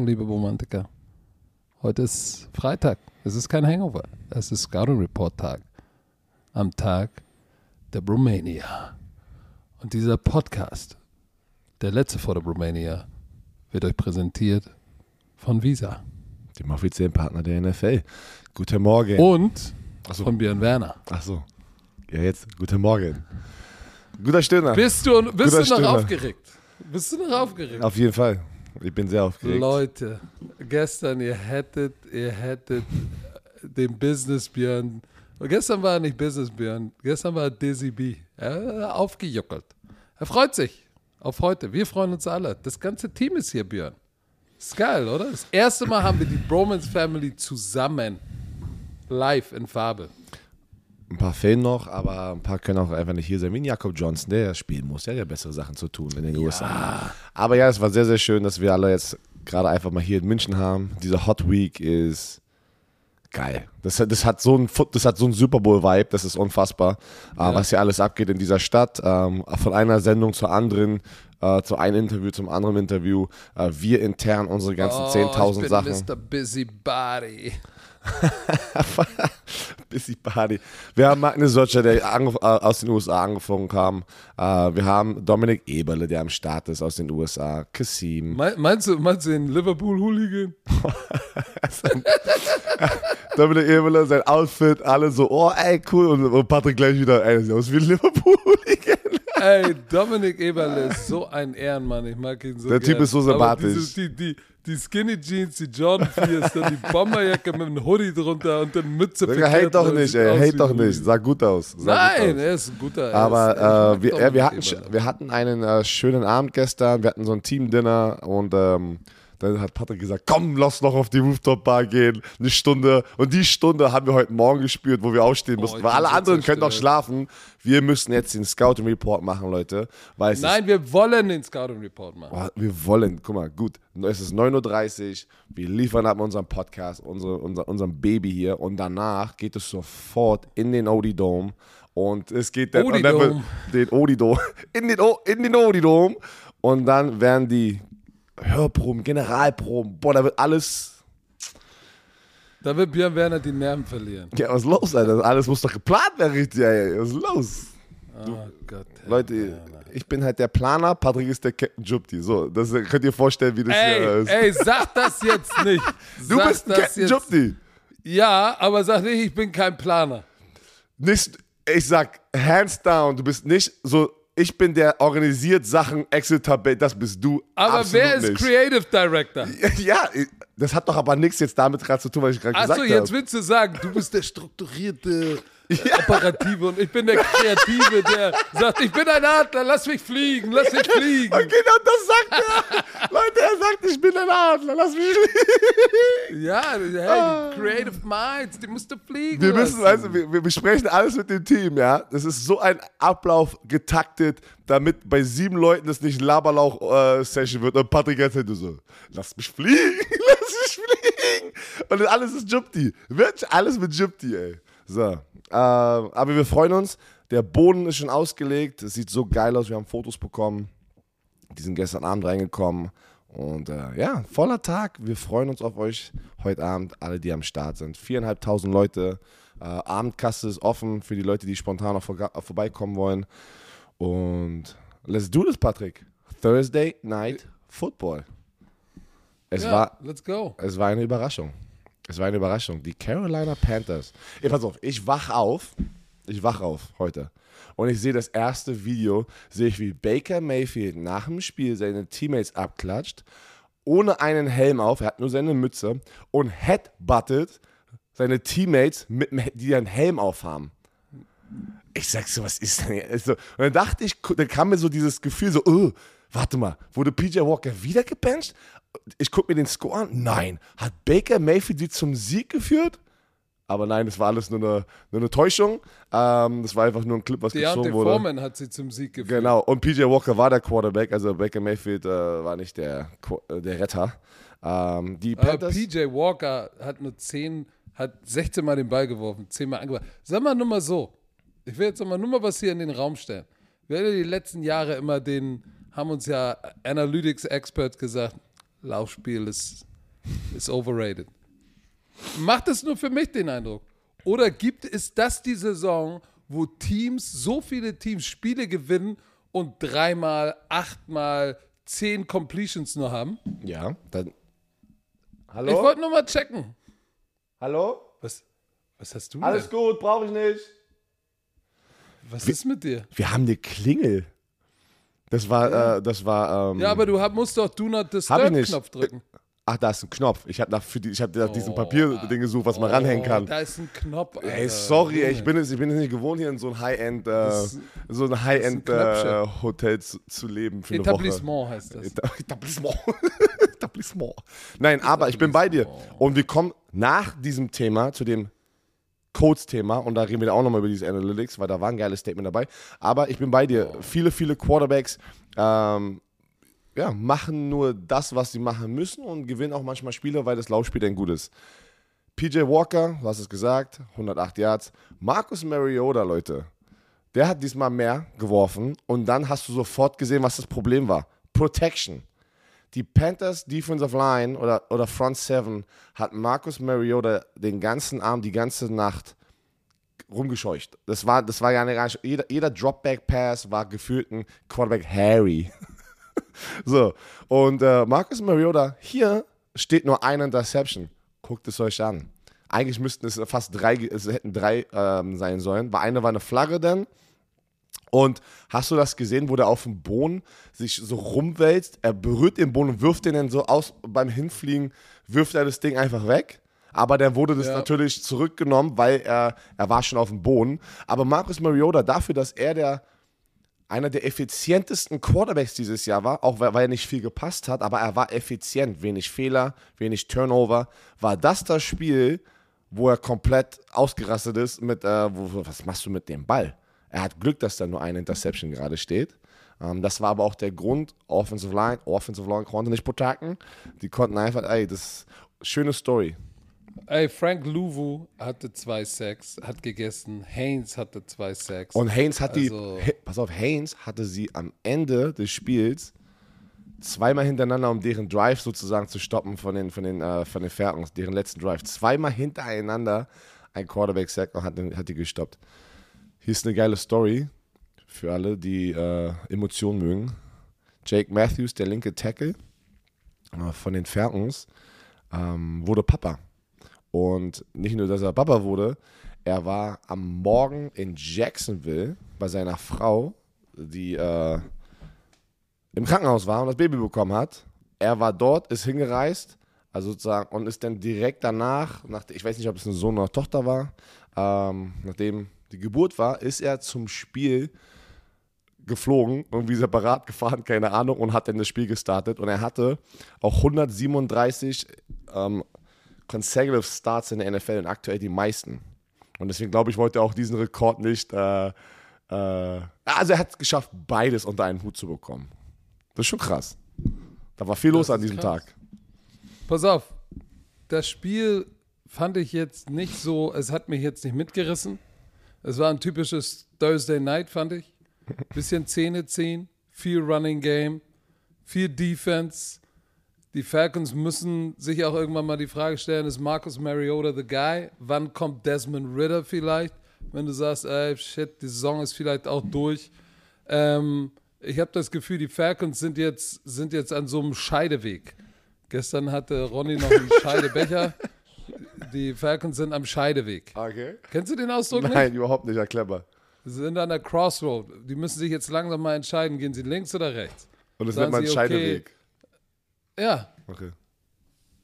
Morgen, liebe Romantiker. Heute ist Freitag. Es ist kein Hangover. Es ist Scouting Report Tag. Am Tag der Romania. Und dieser Podcast, der letzte vor der Romania, wird euch präsentiert von Visa. Dem offiziellen Partner der NFL. Guten Morgen. Und Achso. von Björn Werner. Ach so. Ja, jetzt. Guten Morgen. Guter Stirner. Bist du, bist Guter du noch Stimme. aufgeregt? Bist du noch aufgeregt? Auf jeden Fall. Ich bin sehr aufgeregt. Leute, gestern, ihr hättet, ihr hättet den Business Björn. Gestern war er nicht Business Björn, gestern war er Dizzy B. Er aufgejuckelt. Er freut sich auf heute. Wir freuen uns alle. Das ganze Team ist hier, Björn. Ist geil, oder? Das erste Mal haben wir die Bromance Family zusammen. Live in Farbe. Ein paar fehlen noch, aber ein paar können auch einfach nicht hier sein. Wie ein Jakob Johnson, der ja spielen muss. Der hat ja bessere Sachen zu tun in den USA. Aber ja, es war sehr, sehr schön, dass wir alle jetzt gerade einfach mal hier in München haben. Diese Hot Week ist geil. Das, hat- das, hat so ein, Foot- das hat so ein Super Bowl-Vibe, das ist unfassbar, äh, was hier alles abgeht in dieser Stadt. Ähm, von einer Sendung zur anderen, äh, zu einem Interview zum anderen Interview. Äh, wir intern unsere ganzen 10.000 Oh, ich bin Sachen. Mr. Busybody. Busy Party. Wir haben Magnus Socha, der äh, aus den USA angefangen kam. Äh, wir haben Dominik Eberle, der am Start ist aus den USA. Kassim. Me- Meinst du, meinst du den Liverpool-Hooligan? Dominik Eberle, sein Outfit, alle so, oh ey, cool. Und, Patrick gleich wieder, ey, das sieht aus wie ein Liverpool-Hooligan. Ey, Dominik Eberle ist so ein Ehrenmann. Ich mag ihn so Der gern. Typ ist so sympathisch. die, die, die Skinny Jeans, die Jordan 4 dann die Bomberjacke mit einem Hoodie drunter und dann Mütze Digga, hate doch nicht, ey, hate doch nicht. Sah gut aus. Sah gut Nein, aus. er ist ein guter. er Aber äh, wir, äh, wir, hatten, wir hatten einen äh, schönen Abend gestern. Wir hatten so ein Team-Dinner und ähm, dann hat Patrick gesagt, komm, lass noch auf die Rooftop-Bar gehen. Eine Stunde. Und die Stunde haben wir heute Morgen gespürt, wo wir aufstehen mussten. ich Weil alle anderen können noch schlafen. Wir müssen jetzt den Scouting-Report machen, Leute. Weil Nein, wir wollen den Scouting Report machen. oh, wir wollen, guck mal, gut. Es ist 9.30 Uhr. Wir liefern ab unserem Podcast, unsere, unser, unserem Baby hier. Und danach geht es sofort in den Odidome. Und es geht dann, dann den Odidome, in den, O- in den Odidome. Und dann werden die Hörproben, Generalproben, boah, da wird alles. Da wird Björn Werner die Nerven verlieren. Ja, was ist los, Alter? Alles muss doch geplant werden, richtig, ey. Was ist los? Oh Gott. Leute, ich bin halt der Planer, Patrick ist der Captain Jupti. So, das könnt ihr vorstellen, wie das hier Ey, ist. ey, sag das jetzt nicht. du sag bist ein Captain jetzt. Jupti. Ja, aber sag nicht, ich bin kein Planer. Nicht, ich sag, hands down, du bist nicht so, ich bin der organisiert Sachen, Excel-Tabelle, das bist du. Aber wer ist nicht. Creative Director? Ja, das hat doch aber nichts jetzt damit gerade zu tun, was ich gerade gesagt Achso, habe. jetzt willst du sagen, du bist der strukturierte Operative und ich bin der Kreative, der sagt, ich bin ein Adler, lass mich fliegen, lass mich fliegen. Und genau das sagt er. Leute, er sagt, ich bin ein Adler, lass mich fliegen. Ja, hey, die Creative Minds, die musst du fliegen Wir müssen, lassen. also, wir, wir besprechen alles mit dem Team, ja. Das ist so ein Ablauf getaktet, damit bei sieben Leuten das nicht Laberlauch-Session wird. Und Patrick erzählt nur so, lass mich fliegen, lass mich fliegen. Und alles ist Jupti. Wirklich alles mit Jupti, ey. So, ähm, aber wir freuen uns. Der Boden ist schon ausgelegt. Es sieht so geil aus. Wir haben Fotos bekommen. Die sind gestern Abend reingekommen. Und äh, ja, voller Tag. Wir freuen uns auf euch heute Abend, alle, die am Start sind. Viereinhalbtausend Leute. Äh, Abendkasse ist offen für die Leute, die spontan noch äh, vorbeikommen wollen. Und let's do this, Patrick. Thursday Night Football. Es, ja, war, let's go. es war eine Überraschung. Es war eine Überraschung. Die Carolina Panthers. Ey, pass auf, ich wach auf. Ich wach auf heute. Und ich sehe das erste Video, sehe ich, wie Baker Mayfield nach dem Spiel seine Teammates abklatscht, ohne einen Helm auf, er hat nur seine Mütze und headbuttet seine Teammates, mit, die einen Helm aufhaben. Ich sag so, was ist denn hier? Und dann dachte ich, dann kam mir so dieses Gefühl, so, oh, warte mal, wurde PJ Walker wieder gebencht? Ich gucke mir den Score an. Nein. Hat Baker Mayfield sie zum Sieg geführt? Aber nein, das war alles nur eine, nur eine Täuschung. Ähm, das war einfach nur ein Clip, was Deontay gezogen wurde. Foreman hat sie zum Sieg geführt. Genau. Und PJ Walker war der Quarterback, also Baker Mayfield äh, war nicht der, äh, der Retter. Ähm, die Aber Panthers. PJ Walker hat nur 10, hat 16 Mal den Ball geworfen, 10 Mal angebracht. Sag mal nur mal so. Ich will jetzt mal nur mal was hier in den Raum stellen. Wir haben ja die letzten Jahre immer den, haben uns ja Analytics Experts gesagt, Laufspiel ist, ist overrated. Macht es nur für mich den Eindruck? Oder gibt es das die Saison, wo Teams, so viele Teams Spiele gewinnen und dreimal, achtmal, zehn Completions nur haben? Ja, dann. Ich Hallo? wollte nur mal checken. Hallo? Was, was hast du Alles denn? gut, brauche ich nicht. Was ist mit dir? Wir haben eine Klingel. Das war, äh, das war. Ähm, Ja, aber du hab, musst doch Do Not Hab ich Disturb nicht. Knopf drücken. Ach, da ist ein Knopf. Ich habe nach, für die, ich hab nach diesem Papierding gesucht, was man ranhängen Oh, kann. Da ist ein Knopf. Alter. Ey, sorry, ey, ich bin, es, ich bin es nicht gewohnt, hier in so ein High-End, äh, so ein High-End äh, Hotel zu, zu leben für eine Woche. Etablissement heißt das. Eta- Etablissement. Etablissement. Nein, aber ich bin bei dir. Und wir kommen nach diesem Thema zu dem Codes-Thema und da reden wir auch nochmal über diese Analytics, weil da war ein geiles Statement dabei. Aber ich bin bei dir. Viele, viele Quarterbacks ähm, ja, machen nur das, was sie machen müssen und gewinnen auch manchmal Spiele, weil das Laufspiel dann gut ist. PJ Walker, du hast es gesagt, 108 Yards. Marcus Mariota, Leute, der hat diesmal mehr geworfen und dann hast du sofort gesehen, was das Problem war. Protection. Die Panthers Defensive Line oder, oder Front Seven hat Marcus Mariota den ganzen Abend, die ganze Nacht rumgescheucht. Das war, das war ja eine, jeder, jeder Dropback-Pass war gefühlt ein Quarterback Harry. so, und äh, Marcus Mariota, hier steht nur eine Interception. Guckt es euch an. Eigentlich müssten es fast drei, es hätten drei ähm, sein sollen, weil eine war eine Flagge dann. Und hast du das gesehen, wo der auf dem Boden sich so rumwälzt? Er berührt den Boden und wirft den dann so aus, beim Hinfliegen wirft er das Ding einfach weg. Aber dann wurde das Ja. natürlich zurückgenommen, weil er, er war schon auf dem Boden. Aber Marcus Mariota, dafür, dass er der einer der effizientesten Quarterbacks dieses Jahr war, auch weil, weil er nicht viel gepasst hat, aber er war effizient, wenig Fehler, wenig Turnover, war das das Spiel, wo er komplett ausgerastet ist mit, äh, wo- was machst du mit dem Ball? Er hat Glück, dass da nur eine Interception gerade steht. Ähm, das war aber auch der Grund, Offensive Line, Offensive Line konnte nicht protecten. Die konnten einfach, ey, das ist schöne Story. Ey, Frank Louvu hatte zwei Sacks, hat gegessen. Haynes hatte zwei Sacks. Und Haynes hat Also- die, pass auf, Haynes hatte sie am Ende des Spiels zweimal hintereinander, um deren Drive sozusagen zu stoppen von den, von den, äh, von den Falcons, deren letzten Drive. Zweimal hintereinander ein Quarterback-Sack und hat, hat die gestoppt. Ist eine geile Story für alle, die äh, Emotionen mögen. Jake Matthews, der linke Tackle äh, von den Falcons, ähm, wurde Papa. Und nicht nur, dass er Papa wurde, er war am Morgen in Jacksonville bei seiner Frau, die äh, im Krankenhaus war und das Baby bekommen hat. Er war dort, ist hingereist, also sozusagen, und ist dann direkt danach, nach, ich weiß nicht, ob es ein Sohn oder Tochter war, ähm, nachdem die Geburt war, ist er zum Spiel geflogen, irgendwie separat gefahren, keine Ahnung, und hat dann das Spiel gestartet. Und er hatte auch 137 ähm, consecutive Starts in der NFL und aktuell die meisten. Und deswegen glaube ich, wollte er auch diesen Rekord nicht. Äh, äh, also er hat es geschafft, beides unter einen Hut zu bekommen. Das ist schon krass. Da war viel los Das an ist diesem krass. Tag. Pass auf, das Spiel fand ich jetzt nicht so, es hat mich jetzt nicht mitgerissen. Es war ein typisches Thursday Night, fand ich. Bisschen Zähne ziehen, viel Running Game, viel Defense. Die Falcons müssen sich auch irgendwann mal die Frage stellen, ist Marcus Mariota the guy? Wann kommt Desmond Ritter vielleicht? Wenn du sagst, ey, shit, die Saison ist vielleicht auch durch. Ähm, ich habe das Gefühl, die Falcons sind jetzt, sind jetzt an so einem Scheideweg. Gestern hatte Ronny noch einen Scheidebecher. Die Falcons sind am Scheideweg. Okay. Kennst du den Ausdruck nicht? Nein, überhaupt nicht, ja clever. Sie sind an der Crossroad. Die müssen sich jetzt langsam mal entscheiden, gehen sie links oder rechts. Und das Sagen nennt man Sie, okay. Scheideweg. Ja, Okay.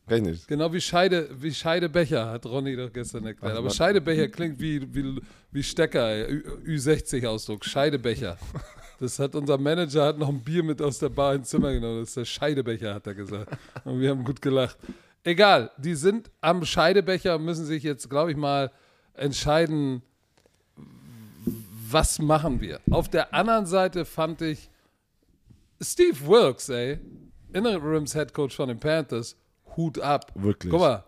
Ich nicht. genau wie Scheide, wie Scheidebecher, hat Ronny doch gestern erklärt. Ach, Aber Mann. Scheidebecher klingt wie, wie, wie Stecker, ey. Ü- Ü60-Ausdruck, Scheidebecher. Das hat unser Manager hat noch ein Bier mit aus der Bar ins Zimmer genommen. Das ist der Scheidebecher, hat er gesagt. Und wir haben gut gelacht. Egal, die sind am Scheidebecher müssen sich jetzt, glaube ich mal, entscheiden, was machen wir. Auf der anderen Seite fand ich Steve Wilkes, ey, Interims Head Coach von den Panthers, Hut ab. Wirklich. Guck mal,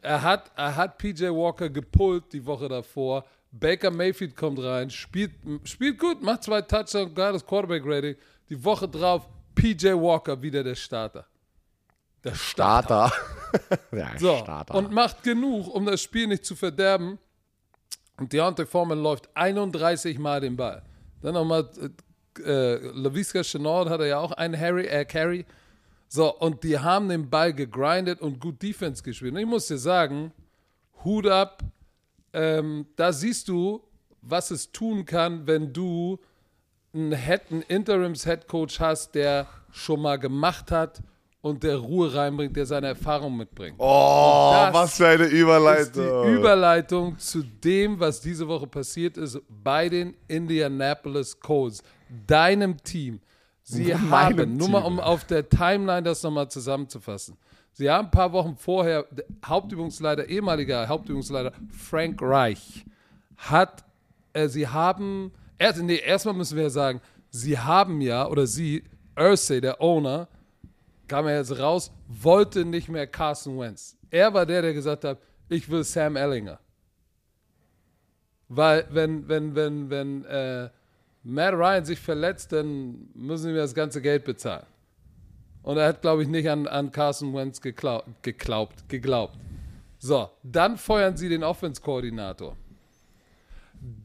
er hat, er hat PJ Walker gepullt die Woche davor. Baker Mayfield kommt rein, spielt, spielt gut, macht zwei Touchdowns, geiles Quarterback-Rating. Die Woche drauf PJ Walker wieder der Starter. Der Starter. Starter. So, Starter. und macht genug, um das Spiel nicht zu verderben. Und Deontay Foreman läuft 31 Mal den Ball. Dann nochmal, äh, äh, LaVisca Chenault hatte ja auch einen Harry, äh, Carry. So, und die haben den Ball gegrindet und gut Defense gespielt. Und ich muss dir sagen, Hut ab, ähm, da siehst du, was es tun kann, wenn du einen, Head, einen Interims-Head-Coach hast, der schon mal gemacht hat und der Ruhe reinbringt, der seine Erfahrung mitbringt. oh, was für eine ist die Überleitung. Überleitung zu dem, was diese Woche passiert ist bei den Indianapolis Colts, deinem Team. Sie Meinem haben, nur mal um auf der Timeline das nochmal zusammenzufassen, sie haben ein paar Wochen vorher, Hauptübungsleiter, ehemaliger Hauptübungsleiter Frank Reich, hat, äh, sie haben, erst, nee, erstmal müssen wir ja sagen, sie haben ja, oder sie, Ursay, der Owner, kam er jetzt raus, wollte nicht mehr Carson Wentz. Er war der, der gesagt hat, ich will Sam Ellinger. Weil wenn, wenn, wenn, wenn äh, Matt Ryan sich verletzt, dann müssen wir das ganze Geld bezahlen. Und er hat, glaube ich, nicht an, an Carson Wentz geklau geglaubt, geglaubt. So, dann feuern sie den Offense-Koordinator.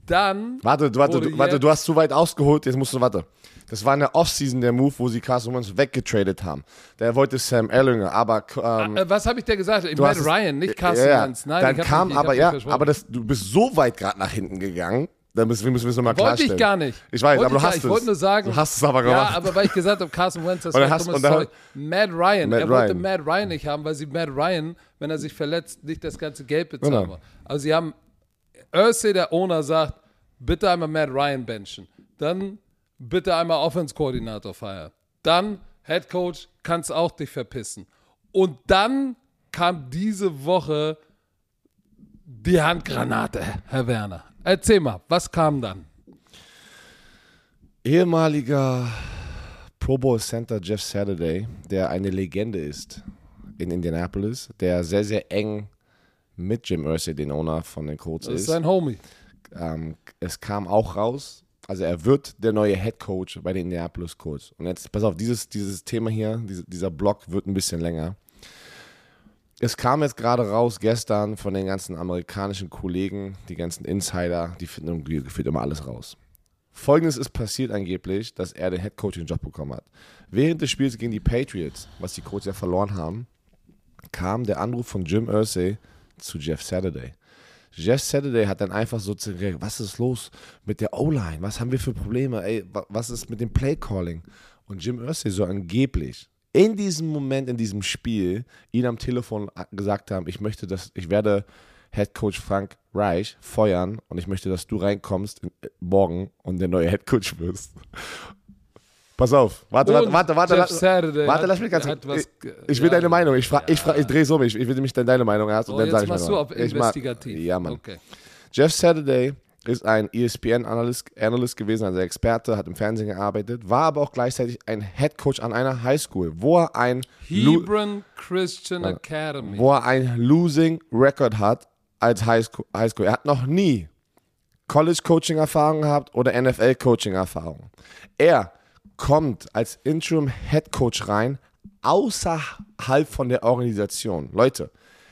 Dann. Warte, warte, warte, du hast zu weit ausgeholt, jetzt musst du, warte. Das war in der Offseason der Move, wo sie Carson Wentz weggetradet haben. Der wollte Sam Ellinger, aber ähm, Äh, was habe ich dir gesagt? Ich es- Ryan, nicht Carson ja. Wentz. Nein, Dann ich kam nicht, ich aber, ja, aber das, du bist so weit gerade nach hinten gegangen, da müssen, wir müssen es nochmal Wollte klarstellen. ich gar nicht. Ich weiß, Wollte aber du ich hast gar- es. Ich wollte nur sagen. Du hast es aber gemacht. Ja, aber weil ich gesagt habe, Carson Wentz, das war hast- dumme und dann- Story. Matt Ryan, Matt er wollte Ryan. Matt Ryan nicht haben, weil sie Matt Ryan, wenn er sich verletzt, nicht das ganze Geld bezahlen Genau. Also sie haben, Ursay, der Owner, sagt, bitte einmal Matt Ryan benchen. Dann bitte einmal Offense-Koordinator feiern. Dann Head Coach, kannst auch dich verpissen. Und dann kam diese Woche die Handgranate, Herr Werner. Erzähl mal, was kam dann? Ehemaliger Pro Bowl Center Jeff Saturday, der eine Legende ist in Indianapolis, der sehr, sehr eng mit Jim Irsay, den Owner von den Colts, Das ist ist. sein Homie. ähm, es kam auch raus, also er wird der neue Head Coach bei den Indianapolis Colts. Und jetzt, pass auf, dieses, dieses Thema hier, diese, dieser Block wird ein bisschen länger. Es kam jetzt gerade raus gestern von den ganzen amerikanischen Kollegen, die ganzen Insider, die finden gefühlt immer alles raus. Folgendes ist passiert angeblich, dass er den Head Coaching Job bekommen hat. Während des Spiels gegen die Patriots, was die Colts ja verloren haben, kam der Anruf von Jim Irsay zu Jeff Saturday. Jeff Saturday hat dann einfach so zu reagieren, was ist los mit der O-Line? Was haben wir für Probleme? Ey, wa- was ist mit dem Play-Calling? Und Jim Irsay soll angeblich in diesem Moment, in diesem Spiel, ihn am Telefon gesagt haben, ich möchte, dass, ich werde Head Coach Frank Reich feuern und ich möchte, dass du reinkommst in, äh, morgen und der neue Head Coach wirst. Pass auf, warte, warte, warte, warte, Jeff lass, Saturday warte, lass mich ganz was ich, will deine Meinung. Ich frage, ich, ich drehe es um. Ich, ich will nämlich dann deine Meinung erst und Oh, dann sage ich machst du auf investigativ. Ja, Mann. Jeff Saturday ist ein ESPN-Analyst Analyst gewesen, also Experte, hat im Fernsehen gearbeitet, war aber auch gleichzeitig ein Head Coach an einer Highschool, wo er ein Lo- Hebron Christian Academy. wo er ein Losing Record hat als Highschool. Highschool. Er hat noch nie College-Coaching-Erfahrung gehabt oder NFL-Coaching-Erfahrung. Er kommt als Interim Head Coach rein, außerhalb von der Organisation. Leute,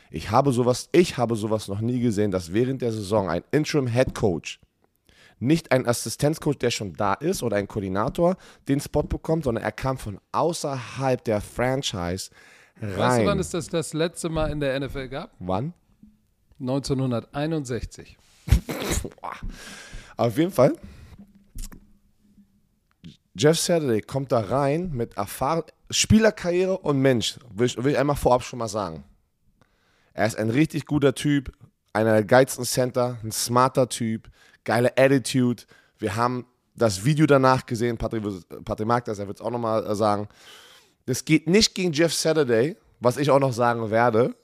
ich habe sowas, ich habe sowas noch nie gesehen, dass während der Saison ein Interim Head Coach nicht ein Assistenzcoach, der schon da ist oder ein Koordinator den Spot bekommt, sondern er kam von außerhalb der Franchise rein. Weißt du, wann es das das letzte Mal in der NFL gab? wann? 1961. Auf jeden Fall. Jeff Saturday kommt da rein mit Erfahrung, Spielerkarriere und Mensch, will ich, will ich einmal vorab schon mal sagen. Er ist ein richtig guter Typ, einer der geilsten Center, ein smarter Typ, geile Attitude. Wir haben das Video danach gesehen, Patrick, Patrick mag das, er wird es auch nochmal äh, sagen. Das geht nicht gegen Jeff Saturday, was ich auch noch sagen werde,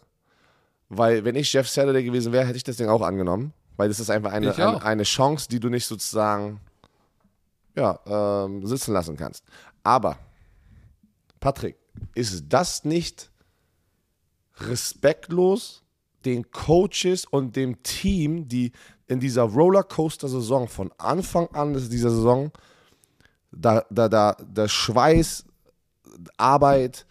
weil wenn ich Jeff Saturday gewesen wäre, hätte ich das Ding auch angenommen, weil das ist einfach eine, eine Chance, die du nicht sozusagen ja, ähm, sitzen lassen kannst. Aber, Patrick, ist das nicht respektlos den Coaches und dem Team, die in dieser Rollercoaster-Saison von Anfang an dieser Saison da, da, da, der Schweiß, Arbeit,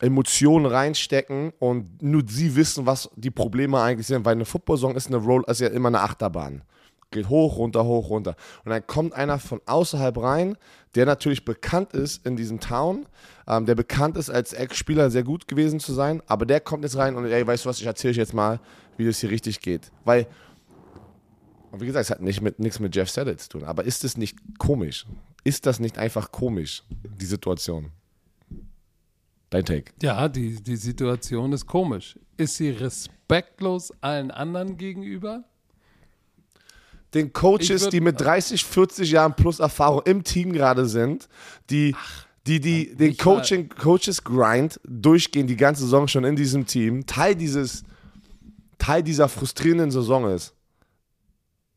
Emotionen reinstecken und nur sie wissen, was die Probleme eigentlich sind, weil eine Football-Song ist ist ja immer eine Achterbahn. Geht hoch, runter, hoch, runter. Und dann kommt einer von außerhalb rein, der natürlich bekannt ist in diesem Town, ähm, der bekannt ist als Ex-Spieler sehr gut gewesen zu sein, aber der kommt jetzt rein und ey, weißt du was, ich erzähle euch jetzt mal, wie das hier richtig geht. Weil, und wie gesagt, es hat nicht mit, nichts mit Jeff Saddle zu tun, aber ist es nicht komisch? Ist das nicht einfach komisch, die Situation? Dein Take. Ja, die, die Situation ist komisch. Ist sie respektlos allen anderen gegenüber? Den Coaches, würd- die mit 30, 40 Jahren plus Erfahrung im Team gerade sind, die, die, die den. Coaching, Coaches Grind durchgehen, die ganze Saison schon in diesem Team, Teil dieses, Teil dieser frustrierenden Saison ist,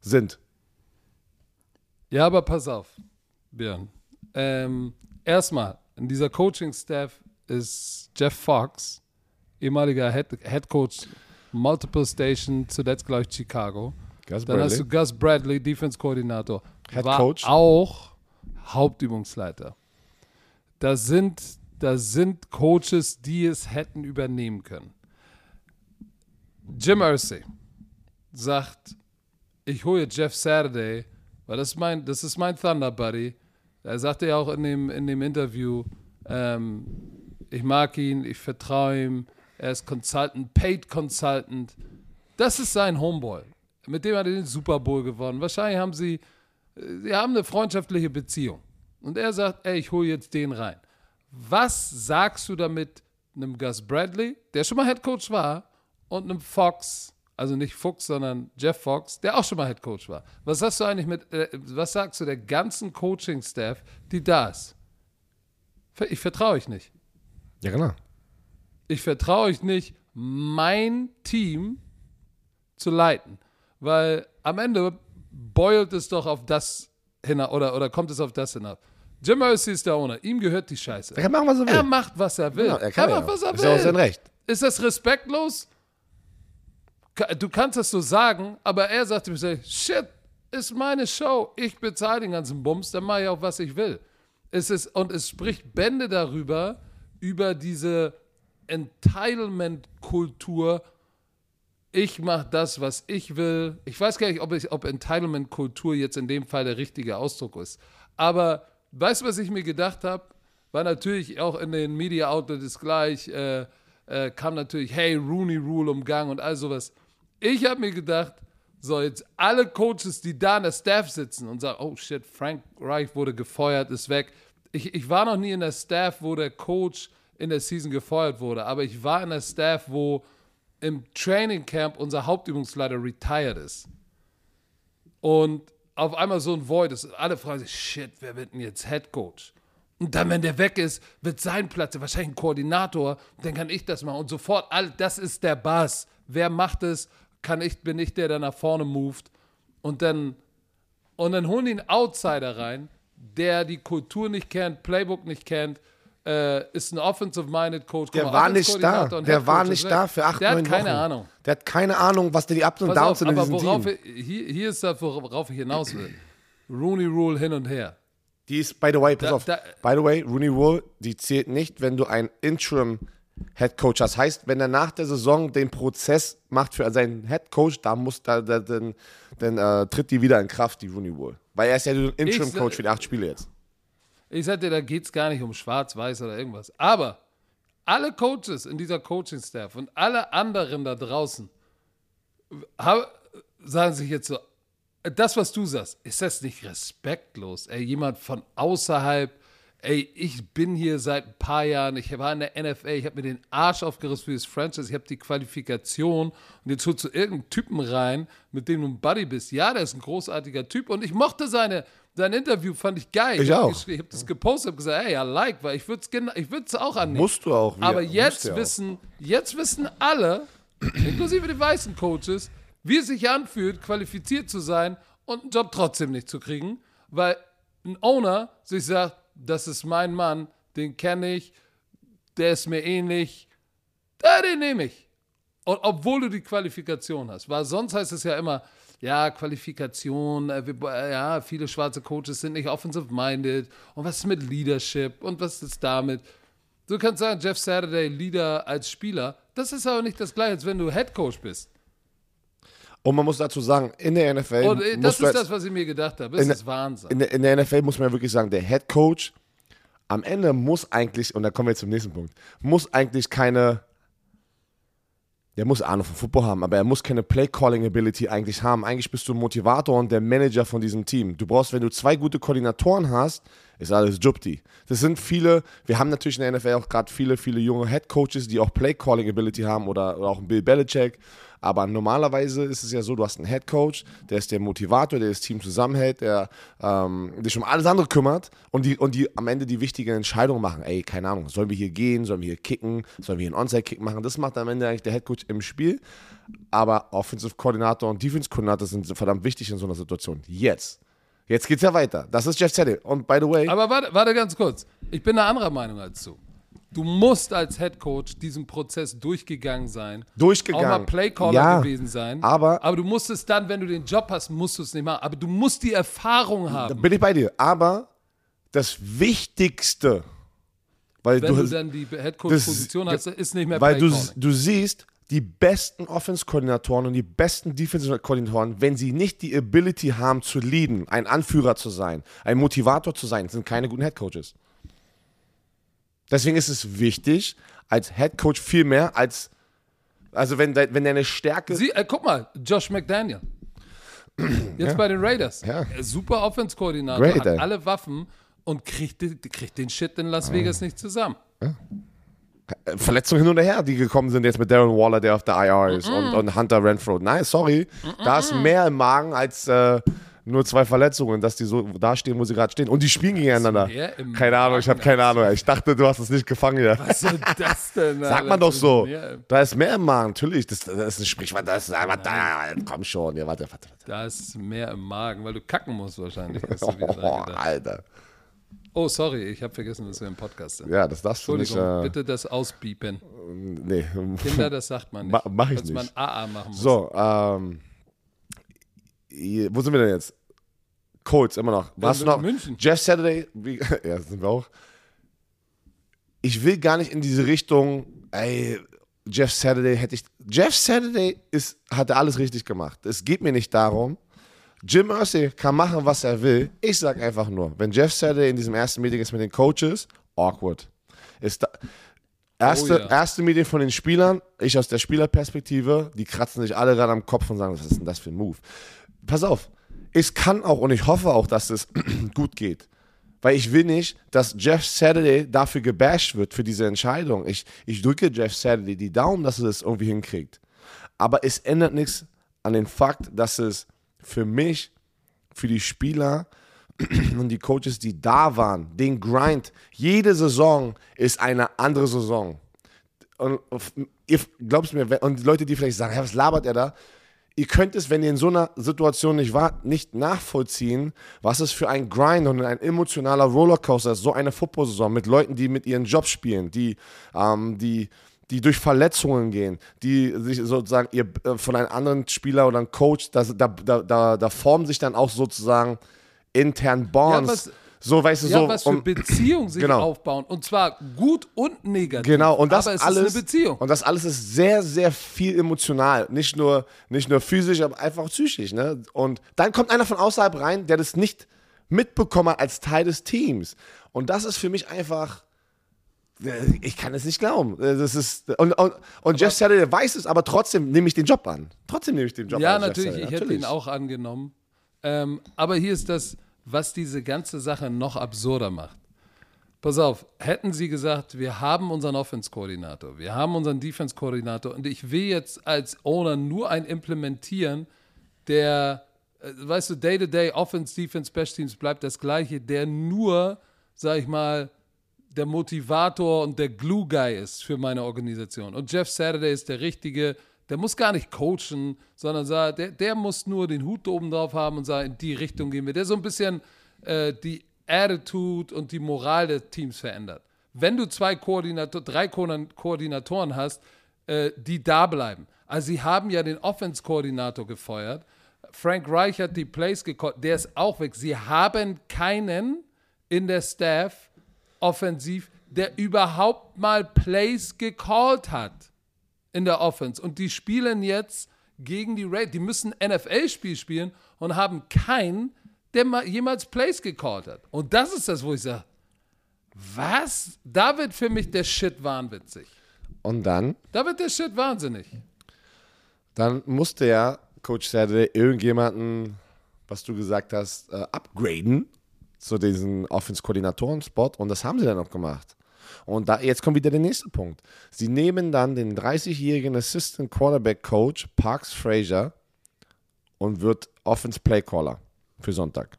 sind. Ja, aber pass auf, Björn. Ähm, erstmal, in dieser Coaching-Staff ist Jeff Fox, ehemaliger Head, Head Coach, Multiple Station, zuletzt, glaube ich, Chicago. Gus Dann hast du Gus Bradley, Defense-Koordinator. Head war Coach. auch Hauptübungsleiter. Das sind, das sind Coaches, die es hätten übernehmen können. Jim Irsay sagt, ich hole Jeff Saturday, weil das ist mein, das ist mein Thunder Buddy. Er sagte ja auch in dem, in dem Interview, ähm, ich mag ihn, ich vertraue ihm, er ist Consultant, Paid Consultant. Das ist sein Homeboy. Mit dem hat er den Super Bowl gewonnen. Wahrscheinlich haben sie, äh, sie haben eine freundschaftliche Beziehung. Und er sagt, ey, ich hole jetzt den rein. Was sagst du damit einem Gus Bradley, der schon mal Head Coach war, und einem Fox, also nicht Fuchs, sondern Jeff Fox, der auch schon mal Head Coach war? Was sagst du eigentlich mit, äh, was sagst du der ganzen Coaching-Staff, die da ist? Ich vertraue euch nicht. Ja, genau. Ich vertraue euch nicht, mein Team zu leiten. Weil am Ende beult es doch auf das hinaus oder, oder kommt es auf das hinaus. Jim Mercy ist der Owner. Ihm gehört die Scheiße. Er kann machen, was er will. Er macht, was er will. Genau, er kann macht, ja. was er Ist ja auch sein will. Recht. Ist das respektlos? Du kannst das so sagen, aber er sagt mir, shit, ist meine Show. Ich bezahle den ganzen Bums, dann mache ich auch, was ich will. Es ist, und es spricht Bände darüber, über diese Entitlement-Kultur. Ich mache das, was ich will. Ich weiß gar nicht, ob, ich, ob Entitlement-Kultur jetzt in dem Fall der richtige Ausdruck ist. Aber weißt du, was ich mir gedacht habe? War natürlich auch in den Media Outlets gleich, äh, äh, kam natürlich, hey, Rooney Rule umgangen und all sowas. Ich habe mir gedacht, so jetzt alle Coaches, die da in der Staff sitzen und sagen, oh shit, Frank Reich wurde gefeuert, ist weg. Ich, ich war noch nie in der Staff, wo der Coach in der Season gefeuert wurde, aber ich war in der Staff, wo im Training Camp unser Hauptübungsleiter retired ist. Und auf einmal so ein Void ist. Alle fragen sich, shit, wer wird denn jetzt Head Coach? Und dann, wenn der weg ist, wird sein Platz, wahrscheinlich ein Koordinator, dann kann ich das machen. Und sofort, all, das ist der Bass. Wer macht es? Kann ich, bin ich der, der nach vorne moved. Und dann, und dann holen die einen Outsider rein, der die Kultur nicht kennt, Playbook nicht kennt, äh, ist ein Offensive-Minded Coach. Der war nicht da. Der war nicht da für acht, Der hat neun keine Wochen. Ahnung. Der hat keine Ahnung, was die Ups und Downs sind in diesem worauf Team. ich, hier, hier ist das, worauf ich hinaus will. Rooney Rule hin und her. Die ist, by the way, pass Da- auf, da- by the way, Rooney Rule, die zählt nicht, wenn du einen Interim Head Coach hast. Heißt, wenn er nach der Saison den Prozess macht für seinen Head Coach, da muss da, da dann, dann äh, tritt die wieder in Kraft, die Rooney Rule. Weil er ist ja der Interim Ich- Coach für die acht Spiele jetzt. Ich sagte, da geht es gar nicht um Schwarz-Weiß oder irgendwas. Aber alle Coaches in dieser Coaching-Staff und alle anderen da draußen hab, sagen sich jetzt so, das, was du sagst, ist das nicht respektlos? Ey, jemand von außerhalb, ey, ich bin hier seit ein paar Jahren, ich war in der NFL, ich habe mir den Arsch aufgerissen für das Franchise, ich habe die Qualifikation und jetzt holst du irgendeinen Typen rein, mit dem du ein Buddy bist. Ja, der ist ein großartiger Typ und ich mochte seine, sein Interview, fand ich geil. Ich hab auch. Ich habe das gepostet, habe gesagt, ey, I like, weil ich würde es ich würd's auch annehmen. Musst du auch. Aber musst jetzt ja auch. wissen, jetzt wissen alle, inklusive die weißen Coaches, wie es sich anfühlt, qualifiziert zu sein und einen Job trotzdem nicht zu kriegen, weil ein Owner sich sagt, das ist mein Mann, den kenne ich, der ist mir ähnlich, ja, den nehme ich. Und obwohl du die Qualifikation hast, weil sonst heißt es ja immer, ja, Qualifikation, äh, wir, äh, ja, viele schwarze Coaches sind nicht offensive-minded und was ist mit Leadership und was ist damit? Du kannst sagen, Jeff Saturday Leader als Spieler. Das ist aber nicht das gleiche, als wenn du Head Coach bist. Und man muss dazu sagen, in der NFL. Und äh, das ist das, was ich mir gedacht habe. Das in, ist Wahnsinn. In der, in der NFL muss man ja wirklich sagen, der Head Coach am Ende muss eigentlich, und da kommen wir jetzt zum nächsten Punkt, muss eigentlich keine, der muss Ahnung von Football haben, aber er muss keine Play-Calling-Ability eigentlich haben. Eigentlich bist du ein Motivator und der Manager von diesem Team. Du brauchst, wenn du zwei gute Koordinatoren hast, ist alles Jupti. Das sind viele, wir haben natürlich in der NFL auch gerade viele, viele junge Head Coaches, die auch Play-Calling-Ability haben oder, oder auch Bill Belichick. Aber normalerweise ist es ja so, du hast einen Head Coach, der ist der Motivator, der das Team zusammenhält, der ähm, sich um alles andere kümmert und die, und die am Ende die wichtigen Entscheidungen machen. Ey, keine Ahnung, sollen wir hier gehen, sollen wir hier kicken, sollen wir hier einen Onside-Kick machen? Das macht am Ende eigentlich der Head Coach im Spiel. Aber Offensive Koordinator und Defense Koordinator sind verdammt wichtig in so einer Situation. Jetzt. Jetzt geht's ja weiter. Das ist Jeff Saturday. Und by the way, Aber warte, warte ganz kurz. Ich bin eine anderer Meinung als du. Du musst als Head Coach diesen Prozess durchgegangen sein. Durchgegangen. Auch mal Playcaller Ja, gewesen sein. aber- aber du musst es dann, wenn du den Job hast, musst du es nicht machen. Aber du musst die Erfahrung da haben. bin ich bei dir. Aber das Wichtigste, weil Wenn du, du dann die Head Coach-Position hast, ist nicht mehr weil du, du siehst, die besten Offense-Koordinatoren und die besten Defensive-Koordinatoren, wenn sie nicht die Ability haben zu leaden, ein Anführer zu sein, ein Motivator zu sein, sind keine guten Head-Coaches. Deswegen ist es wichtig, als Head-Coach viel mehr als, also wenn, de- wenn deine Stärke Sie, äh, guck mal, Josh McDaniel. Jetzt bei den Raiders. Ja. Äh, Super Offense-Koordinator, hat alle Waffen und kriegt, kriegt den Shit in Las Vegas nicht zusammen. Verletzungen hin und her, die gekommen sind jetzt mit Darren Waller, der auf der IR ist, und, und Hunter Renfro. Nein, sorry, da ist mehr im Magen als äh, nur zwei Verletzungen, dass die so da stehen, wo sie gerade stehen. Und die spielen gegeneinander. Keine Ahnung, ich habe keine Ahnung. Ich dachte, du hast es nicht gefangen hier. Was soll das denn? Sagt Alter? man doch so. Ja, Da ist mehr im Magen, natürlich. Das, das ist ein Sprichwort. Das ist einfach da. Komm schon. Ja, warte, warte. warte. Da ist mehr im Magen, weil du kacken musst wahrscheinlich. Oh. Alter. oh, sorry, ich habe vergessen, dass wir im Podcast sind. Ja, das darfst du nicht. Entschuldigung, Äh, bitte das auspiepen. nee. Kinder, das sagt man nicht. Ma- mach ich Falls man nicht. AA machen muss. So, ähm. Wo sind wir denn jetzt? Colts, immer noch. Warst du noch? München. Jeff Saturday, wie, ja, sind wir auch. Ich will gar nicht in diese Richtung, ey, Jeff Saturday hätte ich. Jeff Saturday ist, hatte alles richtig gemacht. Es geht mir nicht darum. Jim Irsay kann machen, was er will. Ich sag einfach nur, wenn Jeff Saturday in diesem ersten Meeting ist mit den Coaches, awkward. Ist da, erste, Oh ja. erste Meeting von den Spielern, ich aus der Spielerperspektive, die kratzen sich alle gerade am Kopf und sagen, was ist denn das für ein Move? Pass auf, es kann auch und ich hoffe auch, dass es gut geht. Weil ich will nicht, dass Jeff Saturday dafür gebasht wird für diese Entscheidung. Ich, ich drücke Jeff Saturday die Daumen, dass er das irgendwie hinkriegt. Aber es ändert nichts an den Fakt, dass es für mich, für die Spieler und die Coaches, die da waren, den Grind, jede Saison ist eine andere Saison. Und ihr glaubst mir, und Leute, die vielleicht sagen, was labert er da? Ihr könnt es, wenn ihr in so einer Situation nicht wart, nicht nachvollziehen, was es für ein Grind und ein emotionaler Rollercoaster ist, so eine Football-Saison mit Leuten, die mit ihren Jobs spielen, die, ähm, die, die durch Verletzungen gehen, die sich sozusagen ihr, äh, von einem anderen Spieler oder einem Coach, das, da, da, da, da formen sich dann auch sozusagen intern Bonds. was- so, weißt du, Ja, so. was für um- Beziehungen sich Genau. aufbauen. Und zwar gut und negativ. Genau, und das aber es alles. ist eine Beziehung. Und das alles ist sehr, sehr viel emotional. Nicht nur, nicht nur physisch, aber einfach psychisch. Ne? Und dann kommt einer von außerhalb rein, der das nicht mitbekommen hat als Teil des Teams. Und das ist für mich einfach. äh, Ich kann es nicht glauben. Äh, Das ist, und und, und Jeff Saturday weiß es, aber trotzdem nehme ich den Job an. Trotzdem nehme ich den Job ja, an. Jeff natürlich, ich hätte ihn auch angenommen. Ähm, aber hier ist das, was diese ganze Sache noch absurder macht. Pass auf, hätten sie gesagt, wir haben unseren Offense-Koordinator, wir haben unseren Defense-Koordinator und ich will jetzt als Owner nur einen implementieren, der, äh, weißt du, Day-to-Day, Offense, Defense, Special Teams bleibt das gleiche, der nur, sag ich mal, der Motivator und der Glue-Guy ist für meine Organisation. Und Jeff Saturday ist der Richtige, der muss gar nicht coachen, sondern der, der muss nur den Hut oben drauf haben und sagen, in die Richtung gehen wir. Der so ein bisschen äh, die Attitude und die Moral des Teams verändert. Wenn du zwei Koordinator, drei Ko Koordinatoren hast, äh, die da bleiben. Also sie haben ja den Offense-Koordinator gefeuert. Frank Reich hat die Plays gekocht, der ist auch weg. Sie haben keinen in der Staff offensiv, der überhaupt mal Plays gecallt hat in der Offense. Und die spielen jetzt gegen die Raiders. Die müssen NFL-Spiel spielen und haben keinen, der mal jemals Plays gecallt hat. Und das ist das, wo ich sage, was? Da wird für mich der Shit wahnwitzig. Und dann? Da wird der Shit wahnsinnig. Dann musste ja Coach Saturday irgendjemanden, was du gesagt hast, äh, upgraden zu diesem Offense-Koordinatoren-Spot. Und das haben sie dann auch gemacht. Und da, jetzt kommt wieder der nächste Punkt. Sie nehmen dann den 30-jährigen Assistant Quarterback Coach Parks Frazier und wird Offense Play Caller für Sonntag.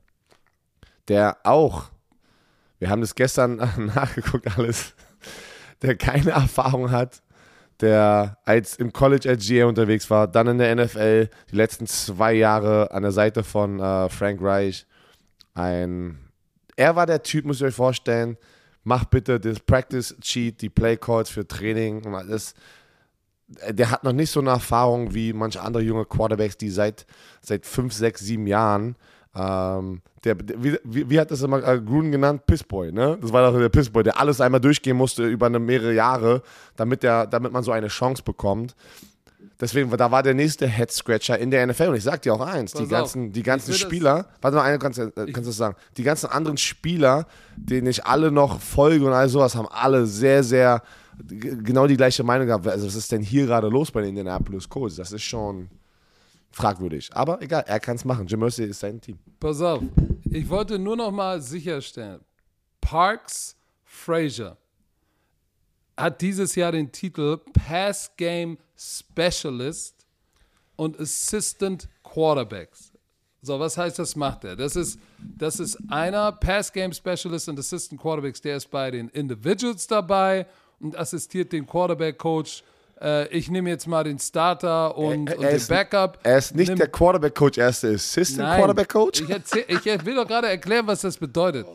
Der auch, wir haben das gestern nachgeguckt alles, der keine Erfahrung hat, der als im College als GA unterwegs war, dann in der NFL, die letzten zwei Jahre an der Seite von äh, Frank Reich. Ein, er war der Typ, muss ich euch vorstellen, mach bitte das Practice Cheat, die Play Calls für Training und alles. Der hat noch nicht so eine Erfahrung wie manche andere junge Quarterbacks, die seit, seit fünf, sechs, sieben Jahren ähm, der, wie, wie, hat das immer äh, Gruden genannt? Pissboy, ne? Das war doch der Pissboy, der alles einmal durchgehen musste über eine mehrere Jahre, damit, der, damit man so eine Chance bekommt. Deswegen, da war der nächste Head-Scratcher in der NFL. Und ich sag dir auch eins, die ganzen, die ganzen Spieler, warte mal, eine kannst, äh, kannst du sagen, die ganzen anderen Spieler, denen ich alle noch folge und all sowas, haben alle sehr, sehr genau die gleiche Meinung gehabt. Also, was ist denn hier gerade los bei den Indianapolis Colts? Das ist schon fragwürdig. Aber egal, er kann es machen. Jim Mercy ist sein Team. Pass auf, ich wollte nur noch mal sicherstellen, Parks Frazier hat dieses Jahr den Titel Pass Game Specialist und Assistant Quarterbacks. So, was heißt das macht er? Das ist, das ist einer Pass Game Specialist und Assistant Quarterbacks, der ist bei den Individuals dabei und assistiert den Quarterback Coach äh, ich nehme jetzt mal den Starter und, er, er und den Backup. Er ist nicht Nimm, der Quarterback-Coach, er ist der Assistant Quarterback-Coach. Ich, ich will doch gerade erklären, was das bedeutet.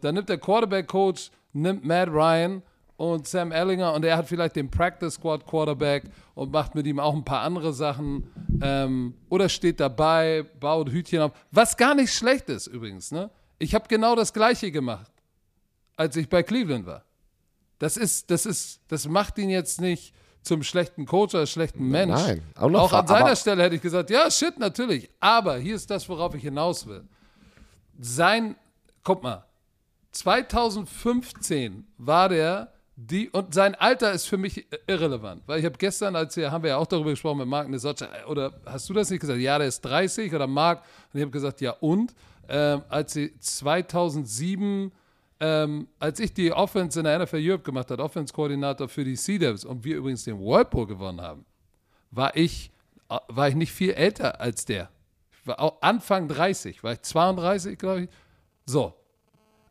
Dann nimmt der Quarterback-Coach, nimmt Matt Ryan und Sam Ellinger und er hat vielleicht den Practice Squad Quarterback und macht mit ihm auch ein paar andere Sachen ähm, oder steht dabei, baut Hütchen auf, was gar nicht schlecht ist übrigens. Ne? Ich habe genau das Gleiche gemacht, als ich bei Cleveland war. Das ist, das ist, das macht ihn jetzt nicht zum schlechten Coach oder schlechten Mensch. Nein, auch, noch auch an seiner Stelle hätte ich gesagt, ja, shit, natürlich. Aber hier ist das, worauf ich hinaus will. Sein, guck mal, 2015 war der die, und sein Alter ist für mich irrelevant, weil ich habe gestern, als wir, haben wir ja auch darüber gesprochen mit Marc Nesocca, oder hast du das nicht gesagt? Ja, der ist 30 oder Marc, und ich habe gesagt, ja und? Ähm, als sie 2007 ähm, als ich die Offense in der NFL Europe gemacht habe, Offense-Koordinator für die Sea Devils und wir übrigens den Whirlpool gewonnen haben, war ich, äh, war ich nicht viel älter als der. Ich war auch Anfang 30, war ich 32, glaube ich. So.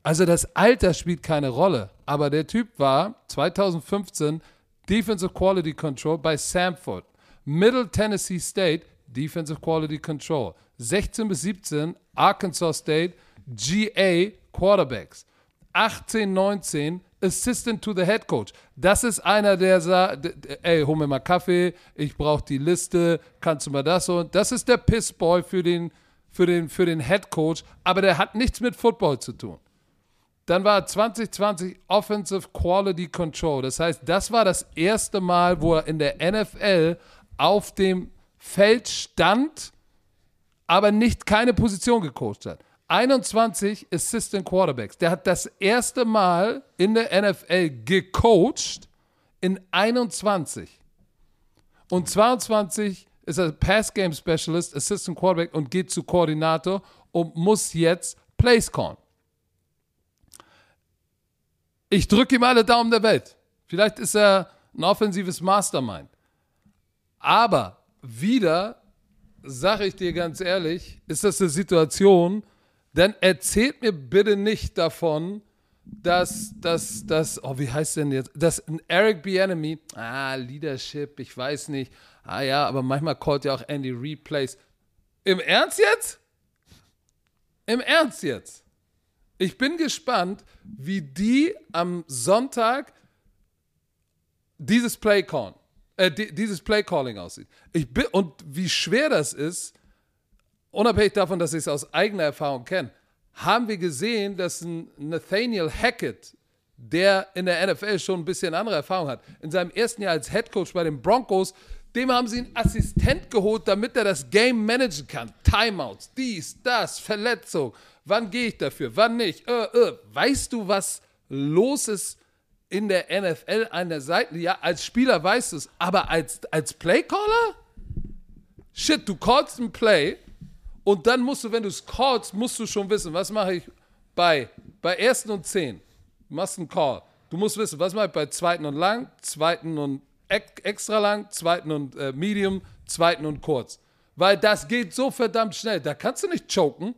Also das Alter spielt keine Rolle, aber der Typ war 2015 Defensive Quality Control bei Samford. Middle Tennessee State Defensive Quality Control. 16 bis 17 Arkansas State GA Quarterbacks. 18, 19 Assistant to the Head Coach. Das ist einer, der sagt, ey, hol mir mal Kaffee, ich brauche die Liste, kannst du mal das so. Das ist der Pissboy für den, für, den, für den Head Coach, aber der hat nichts mit Football zu tun. Dann war 2020 Offensive Quality Control. Das heißt, das war das erste Mal, wo er in der NFL auf dem Feld stand, aber nicht keine Position gecoacht hat. 21 Assistant Quarterbacks. Der hat das erste Mal in der NFL gecoacht in 21. Und 22 ist er Pass Game Specialist, Assistant Quarterback und geht zu Koordinator und muss jetzt Plays callen. Ich drücke ihm alle Daumen der Welt. Vielleicht ist er ein offensives Mastermind. Aber wieder, sage ich dir ganz ehrlich, ist das eine Situation, dann erzählt mir bitte nicht davon, dass, dass, dass, oh, wie heißt denn jetzt, dass ein Eric Bienemy, ah, Leadership, ich weiß nicht, ah ja, aber manchmal callt ja auch Andy Replays. Im Ernst jetzt? Im Ernst jetzt? Ich bin gespannt, wie die am Sonntag dieses Play callen, äh, dieses Play Calling aussieht. Ich bin, und wie schwer das ist, unabhängig davon, dass ich es aus eigener Erfahrung kenne, haben wir gesehen, dass ein Nathaniel Hackett der in der NFL schon ein bisschen andere Erfahrung hat. In seinem ersten Jahr als Head Coach bei den Broncos, dem haben sie einen Assistent geholt, damit er das Game managen kann. Timeouts, dies, das, Verletzung. Wann gehe ich dafür? Wann nicht? Äh, äh. Weißt du, was los ist in der NFL an der Seite? Ja, als Spieler weißt du es, aber als, als Playcaller? Shit, du callst ein Play und dann musst du, wenn du es callst, musst du schon wissen, was mache ich bei, bei ersten und zehn. Du machst einen Call. Du musst wissen, was mache ich bei zweiten und lang, zweiten und extra lang, zweiten und äh, medium, zweiten und kurz. Weil das geht so verdammt schnell. Da kannst du nicht choken.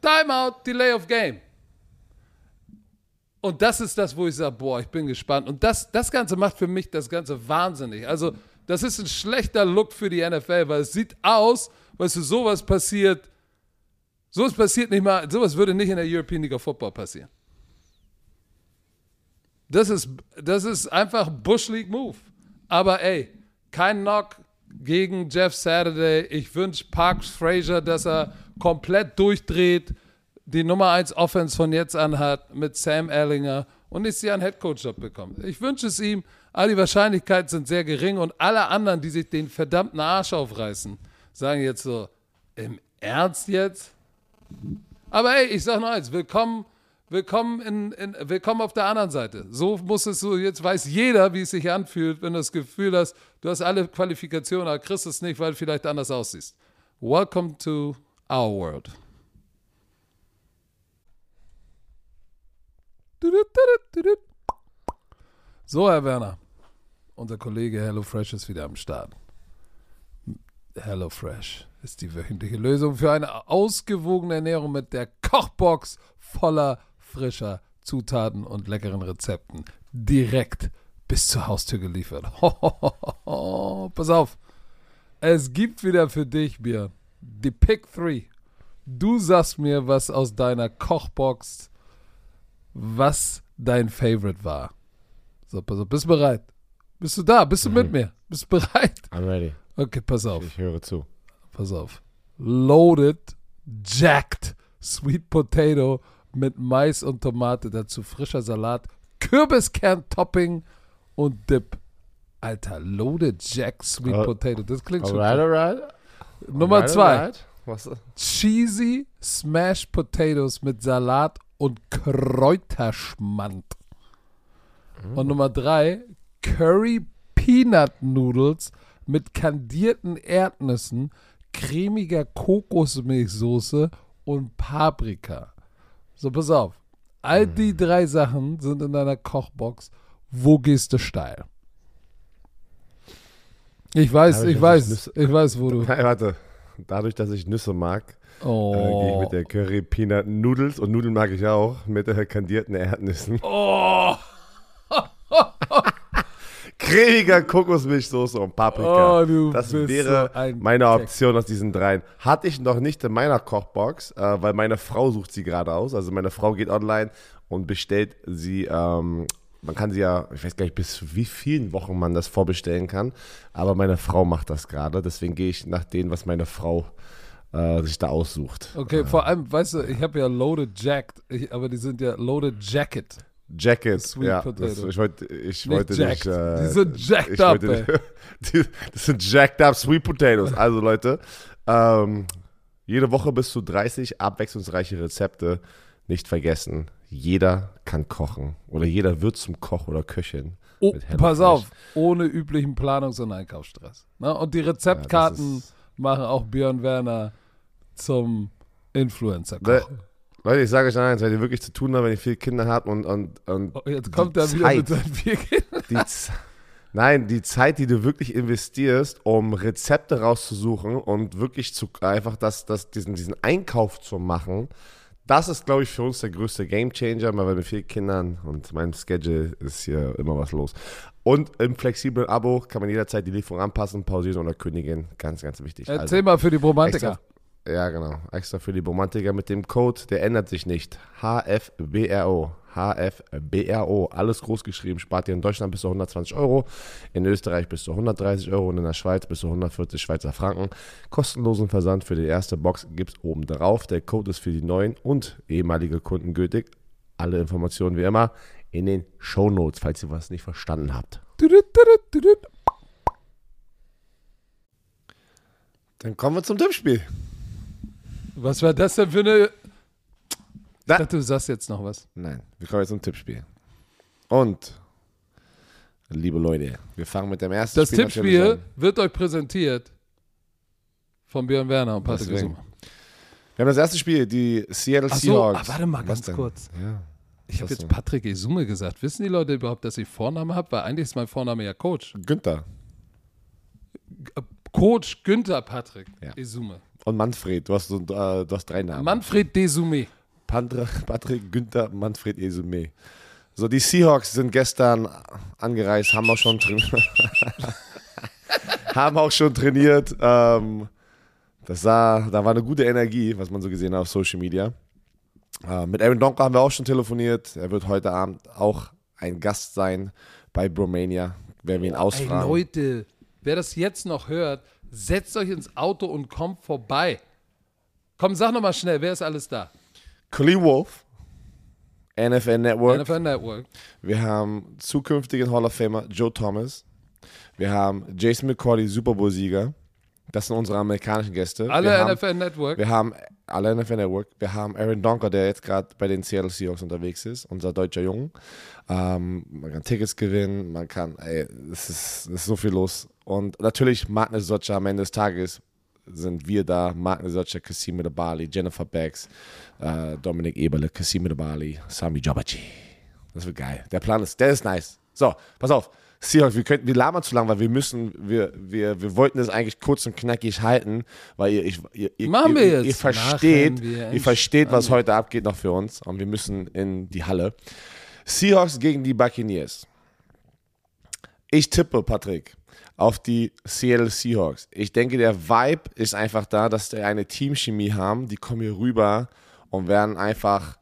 Timeout, Delay of Game. Und das ist das, wo ich sage, boah, ich bin gespannt. Und das, das Ganze macht für mich das Ganze wahnsinnig. Also, das ist ein schlechter Look für die NFL, weil es sieht aus, weißt du, sowas passiert, sowas passiert nicht mal, sowas würde nicht in der European League of Football passieren. Das ist, das ist einfach Bush League Move. Aber ey, kein Knock gegen Jeff Saturday. Ich wünsche Parks Frazier, dass er komplett durchdreht, die Nummer 1 Offense von jetzt an hat mit Sam Ellinger und ich sie einen Headcoach-Job bekommt. Ich wünsche es ihm. All die Wahrscheinlichkeiten sind sehr gering und alle anderen, die sich den verdammten Arsch aufreißen, sagen jetzt so, im Ernst jetzt? Aber ey, ich sag noch eins, willkommen willkommen, in, in, willkommen auf der anderen Seite. So muss es so, jetzt weiß jeder, wie es sich anfühlt, wenn du das Gefühl hast, du hast alle Qualifikationen, aber kriegst es nicht, weil du vielleicht anders aussiehst. Welcome to our world. So, Herr Werner, unser Kollege HelloFresh ist wieder am Start. HelloFresh ist die wöchentliche Lösung für eine ausgewogene Ernährung mit der Kochbox voller frischer Zutaten und leckeren Rezepten direkt bis zur Haustür geliefert. Pass auf, es gibt wieder für dich, Bier, die Pick 3. Du sagst mir, was aus deiner Kochbox, was dein Favorite war. So, pass auf, bist du bereit? Bist du da? Bist du mhm. mit mir? Bist du bereit? I'm ready. Okay, pass auf. Ich höre zu. Pass auf. Loaded, jacked, sweet potato mit Mais und Tomate, dazu frischer Salat, Kürbiskern-Topping und Dip. Alter, Loaded Jack Sweet uh, Potato. Das klingt schon. Alright, alright. Nummer zwei. Was? Cheesy Smashed Potatoes mit Salat und Kräuterschmand. Mm. Und Nummer drei, Curry Peanut Noodles mit kandierten Erdnüssen, cremiger Kokosmilchsoße und Paprika. So, pass auf. All mhm. die drei Sachen sind in deiner Kochbox. Wo gehst du steil? Ich weiß, ich, ich weiß, Nüsse, ich weiß, wo du. Nein, warte. Dadurch, dass ich Nüsse mag, oh. äh, gehe ich mit der Curry Peanut Noodles und Nudeln mag ich auch mit der kandierten Erdnüssen. Oh! cremiger Kokosmilchsoße und Paprika. Oh, das wäre so meine Option aus diesen dreien. Hatte ich noch nicht in meiner Kochbox, äh, weil meine Frau sucht sie gerade aus. Also meine Frau geht online und bestellt sie. Ähm, man kann sie ja, ich weiß gar nicht, bis wie vielen Wochen man das vorbestellen kann. Aber meine Frau macht das gerade. Deswegen gehe ich nach dem, was meine Frau äh, sich da aussucht. Okay, äh. vor allem, weißt du, ich habe ja Loaded Jacked, ich, aber die sind ja Loaded Jacket. Jacket. Sweet ja. Das, ich wollte, ich nicht wollte jacked. nicht. Äh, die sind jacked up, ey. Die, das sind jacked up Sweet Potatoes. Also Leute, ähm, jede Woche bis zu 30 abwechslungsreiche Rezepte. Nicht vergessen, jeder kann kochen oder jeder wird zum Koch oder Köchin. Oh, pass auf, ohne üblichen Planungs- und Einkaufsstress. Ne? Und die Rezeptkarten ja, machen auch Björn Werner zum Influencer-Koch. Leute, ich sage euch eins, wenn ihr wirklich zu tun habt, wenn ihr viele Kinder habt und, und, und oh, Jetzt kommt er wieder mit seinen vier Kindern. Die Nein, die Zeit, die du wirklich investierst, um Rezepte rauszusuchen und wirklich zu, einfach das, das, diesen, diesen Einkauf zu machen, das ist, glaube ich, für uns der größte Gamechanger, weil mit vier Kindern und meinem Schedule ist hier immer was los. Und im flexiblen Abo kann man jederzeit die Lieferung anpassen, pausieren oder kündigen. Ganz, ganz wichtig. Erzähl also, mal für die Romantiker. Extra, ja, genau. Extra für die Romantiker mit dem Code, der ändert sich nicht. HFBRO. HFBRO. Alles groß geschrieben. Spart ihr in Deutschland bis zu 120 Euro, in Österreich bis zu 130 Euro und in der Schweiz bis zu 140 Schweizer Franken. Kostenlosen Versand für die erste Box gibt es oben drauf. Der Code ist für die neuen und ehemalige Kunden gültig. Alle Informationen wie immer in den Show Notes, falls ihr was nicht verstanden habt. Dann kommen wir zum Tippspiel. Was war das denn für eine. Ich Da- dachte, du sagst jetzt noch was. Nein, wir kommen jetzt zum Tippspiel. Und, liebe Leute, wir fangen mit dem ersten Das Spiel natürlich Tippspiel wird euch präsentiert von Björn Werner und Patrick Deswegen. Wir haben das erste Spiel, die Seattle Ach so, Seahawks. ah, warte mal ganz kurz. Ja. Ich habe jetzt? Patrick Esume gesagt. Wissen die Leute überhaupt, dass ich Vorname habe? Weil eigentlich ist mein Vorname ja Coach. Günther Coach Günther Patrick Ja. Esume. Und Manfred. Du hast, so, äh, du hast drei Namen. Manfred Desume. Pandra, Patrick, Günther, Manfred Esume. So, die Seahawks sind gestern angereist, haben auch schon, train haben auch schon trainiert. Ähm, das sah, da war eine gute Energie, was man so gesehen hat auf Social Media. Äh, mit Aaron Donker haben wir auch schon telefoniert. Er wird heute Abend auch ein Gast sein bei Bromania. Werden wir ihn Ey ausfragen. Leute, wer das jetzt noch hört, setzt euch ins Auto und kommt vorbei. Komm, sag noch mal schnell, wer ist alles da? Colleen Wolf, NFL Network. NFL Network. Wir haben zukünftigen Hall of Famer Joe Thomas. Wir haben Jason McCordy, Super Bowl-Sieger. Das sind unsere amerikanischen Gäste. Alle wir haben, NFL Network. Wir haben alle NFL Network. Wir haben Aaron Donker, der jetzt gerade bei den Seattle Seahawks unterwegs ist, unser deutscher Junge. Ähm, man kann Tickets gewinnen, man kann, ey, es ist, es ist so viel los. Und natürlich Magnus Socha am Ende des Tages sind wir da. Magnus Socha, Kasim Bali, Jennifer Becks, äh, Dominik Eberle, Kasim Bali, Sami Jobachi. Das wird geil. Der Plan ist, der ist nice. So, pass auf. Seahawks, wir, könnten, wir labern zu lang, weil wir müssen, wir, wir, wir wollten das eigentlich kurz und knackig halten, weil ihr, ich, ihr, ihr, Machen ihr, wir jetzt. ihr versteht, ihr versteht, was heute abgeht noch für uns und wir müssen in die Halle. Seahawks gegen die Buccaneers. Ich tippe, Patrick, auf die Seattle Seahawks. Ich denke, der Vibe ist einfach da, dass die eine Teamchemie haben. Die kommen hier rüber und werden einfach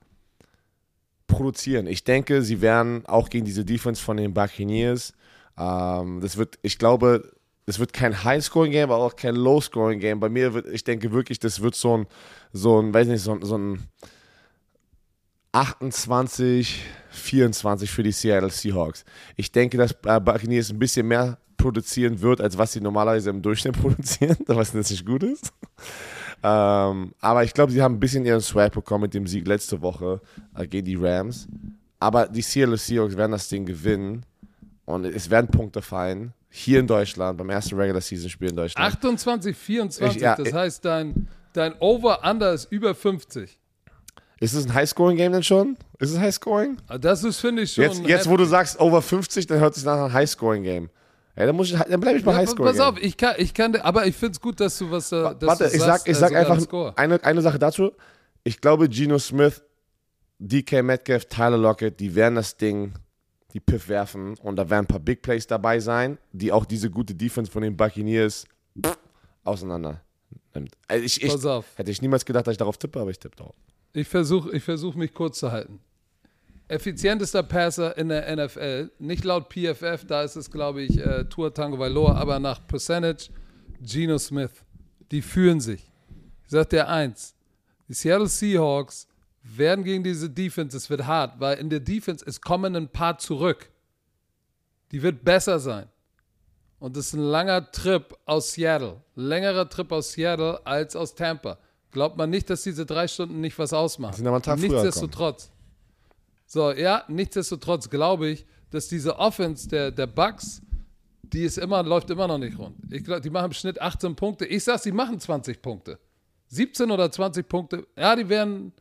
produzieren. Ich denke, sie werden auch gegen diese Defense von den Buccaneers, ähm, das wird, ich glaube, es wird kein High-Scoring-Game, aber auch kein Low-Scoring-Game. Bei mir wird, ich denke wirklich, das wird so ein, so ein, weiß nicht, so so ein 28, 24 für die Seattle Seahawks. Ich denke, dass äh, Buccaneers ein bisschen mehr produzieren wird, als was sie normalerweise im Durchschnitt produzieren, was nicht gut ist. Ähm, aber ich glaube, sie haben ein bisschen ihren Swag bekommen mit dem Sieg letzte Woche äh, gegen die Rams. Aber die Seattle Seahawks werden das Ding gewinnen und es werden Punkte fallen. Hier in Deutschland, beim ersten Regular Season Spiel in Deutschland. 28, 24. Ich- ja, das ich- heißt, dein, dein Over-Under ist über 50. Ist es ein Highscoring-Game denn schon? Ist es Highscoring? Ah, Das ist, finde ich, schon. Jetzt, jetzt, wo du sagst over 50, dann hört sich nach einem Highscoring-Game. Ja, dann, muss ich, dann bleibe ich bei Ja, Highscoring. pass auf, ich kann, ich kann, aber ich finde es gut, dass du was da. dass Warte, ich sagst, sag, ich äh, sag sogar einfach eine, eine Sache dazu. Ich glaube, Geno Smith, DK Metcalf, Tyler Lockett, die werden das Ding, die Piff werfen und da werden ein paar Big Plays dabei sein, die auch diese gute Defense von den Buccaneers auseinander nimmt. Also ich, ich, Pass auf. hätte ich niemals gedacht, dass ich darauf tippe, aber ich tippe drauf. Ich versuche ich versuch mich kurz zu halten. Effizientester Passer in der NFL, nicht laut PFF, da ist es, glaube ich, äh, Tua Tango Valoa, aber nach Percentage Geno Smith. Die fühlen sich. Ich sag dir eins: Die Seattle Seahawks werden gegen diese Defense, es wird hart, weil in der Defense, es kommen ein paar zurück. Die wird besser sein. Und das ist ein langer Trip aus Seattle. Längerer Trip aus Seattle als aus Tampa. Glaubt man nicht, dass diese drei Stunden nicht was ausmachen. sind aber Tag Nichtsdestotrotz. So, ja, nichtsdestotrotz glaube ich, dass diese Offense der, der Bucks, die ist immer, läuft immer noch nicht rund. Ich glaube, die machen im Schnitt 18 Punkte. Ich sag, sie machen 20 Punkte. 17 oder 20 Punkte. Ja, die werden,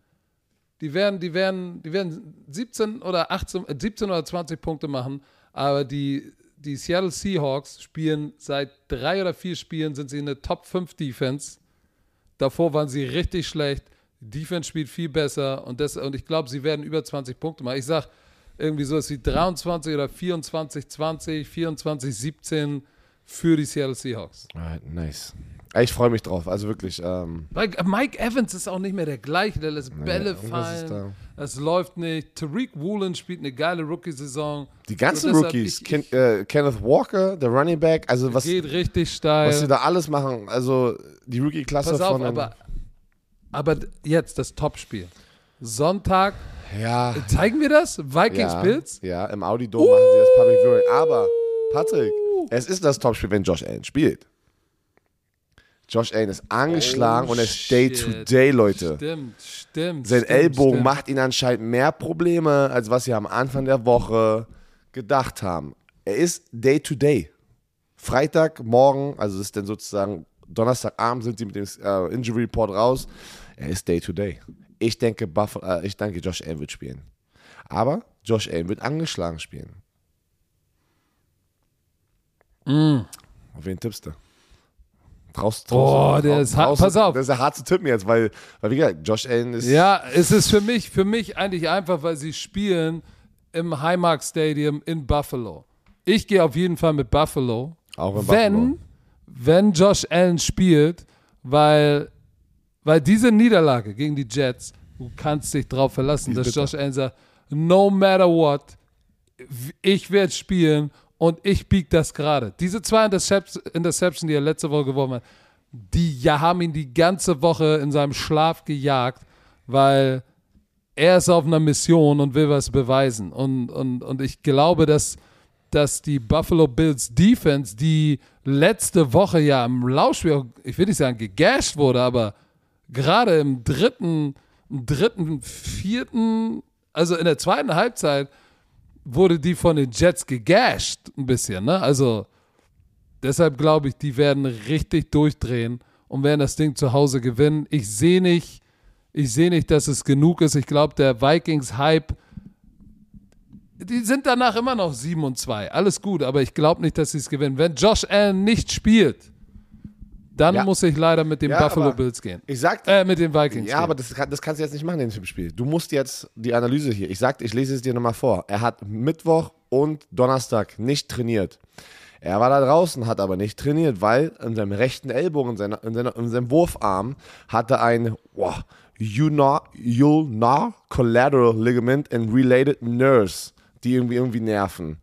die werden, die werden, die werden 17 oder 18, äh, 17 oder 20 Punkte machen, aber die, die Seattle Seahawks spielen seit drei oder vier Spielen sind sie in der Top 5 Defense. Davor waren sie richtig schlecht. Die Defense spielt viel besser und, das, und ich glaube, sie werden über 20 Punkte machen. Ich sage irgendwie so wie 23 oder 24, 20, 24, 17 für die Seattle Seahawks. Alright, nice. Ich freue mich drauf, also wirklich. Ähm, Weil Mike Evans ist auch nicht mehr der gleiche, der lässt Bälle irgendwas ist fallen. Es läuft nicht. Tariq Woolen spielt eine geile Rookie-Saison. die ganzen So, deshalb, Rookies, ich- Ken, äh, Kenneth Walker, der Running Back, also was, Geht richtig steil. was sie da alles machen, also die Rookie-Klasse von aber, aber jetzt das Topspiel. Sonntag. Ja. Zeigen wir das? Vikings ja, Bills? Ja, im Audi Dome machen sie das Public Viewing. Aber, Patrick, es ist das Topspiel, wenn Josh Allen spielt. Josh Allen ist angeschlagen Oh, und er ist. Day-to-Day, Leute. Stimmt, stimmt. Sein stimmt, Ellbogen stimmt. macht ihn anscheinend mehr Probleme, als was sie am Anfang der Woche gedacht haben. Er ist Day-to-Day. Freitagmorgen, also ist dann sozusagen Donnerstagabend, sind sie mit dem äh, Injury Report raus. Er ist Day-to-Day. Ich denke, Buff äh, ich denke, Josh Allen wird spielen. Aber Josh Allen wird angeschlagen spielen. Auf wen tippst du? Traust, traust Boah, der ist hart. Pass auf. Das ist ja hart zu tippen jetzt, weil, weil wie gesagt, Josh Allen ist. Ja, es ist für mich, für mich eigentlich einfach, weil sie spielen im Highmark Stadium in Buffalo. Ich gehe auf jeden Fall mit Buffalo. Auch in wenn, Buffalo. wenn Josh Allen spielt, weil, weil diese Niederlage gegen die Jets, du kannst dich darauf verlassen, dass. Josh Allen sagt, no matter what, ich werde spielen und ich bieg das gerade. Diese zwei Intercept- Interception, die er letzte Woche geworfen hat, die ja, haben ihn die ganze Woche in seinem Schlaf gejagt, weil er ist auf einer Mission und will was beweisen. Und, und, und ich glaube, dass, dass die Buffalo Bills Defense, die letzte Woche ja im Laufspiel, ich will nicht sagen gegasht wurde, aber gerade im dritten, im dritten, vierten, also in der zweiten Halbzeit wurde die von den Jets gegasht ein bisschen. Ne? Also deshalb glaube ich, die werden richtig durchdrehen und werden das Ding zu Hause gewinnen. Ich sehe nicht, ich sehe nicht, dass es genug ist. Ich glaube, der Vikings-Hype, die sind danach immer noch 7 und 2. Alles gut, aber ich glaube nicht, dass sie es gewinnen. Wenn Josh Allen nicht spielt, dann Ja. muss ich leider mit den Ja, Buffalo Bills gehen. Ich sag Äh, mit den Vikings. Ja, gehen. aber das, das kannst du jetzt nicht machen in dem Spiel. Du musst jetzt die Analyse hier. Ich sag, ich lese es dir nochmal vor. Er hat Mittwoch und Donnerstag nicht trainiert. Er war da draußen, hat aber nicht trainiert, weil in seinem rechten Ellbogen, in, seiner, in, seiner, in seinem Wurfarm, hatte ein wow, ulnar, ulnar collateral ligament and related nerves, die irgendwie irgendwie nerven.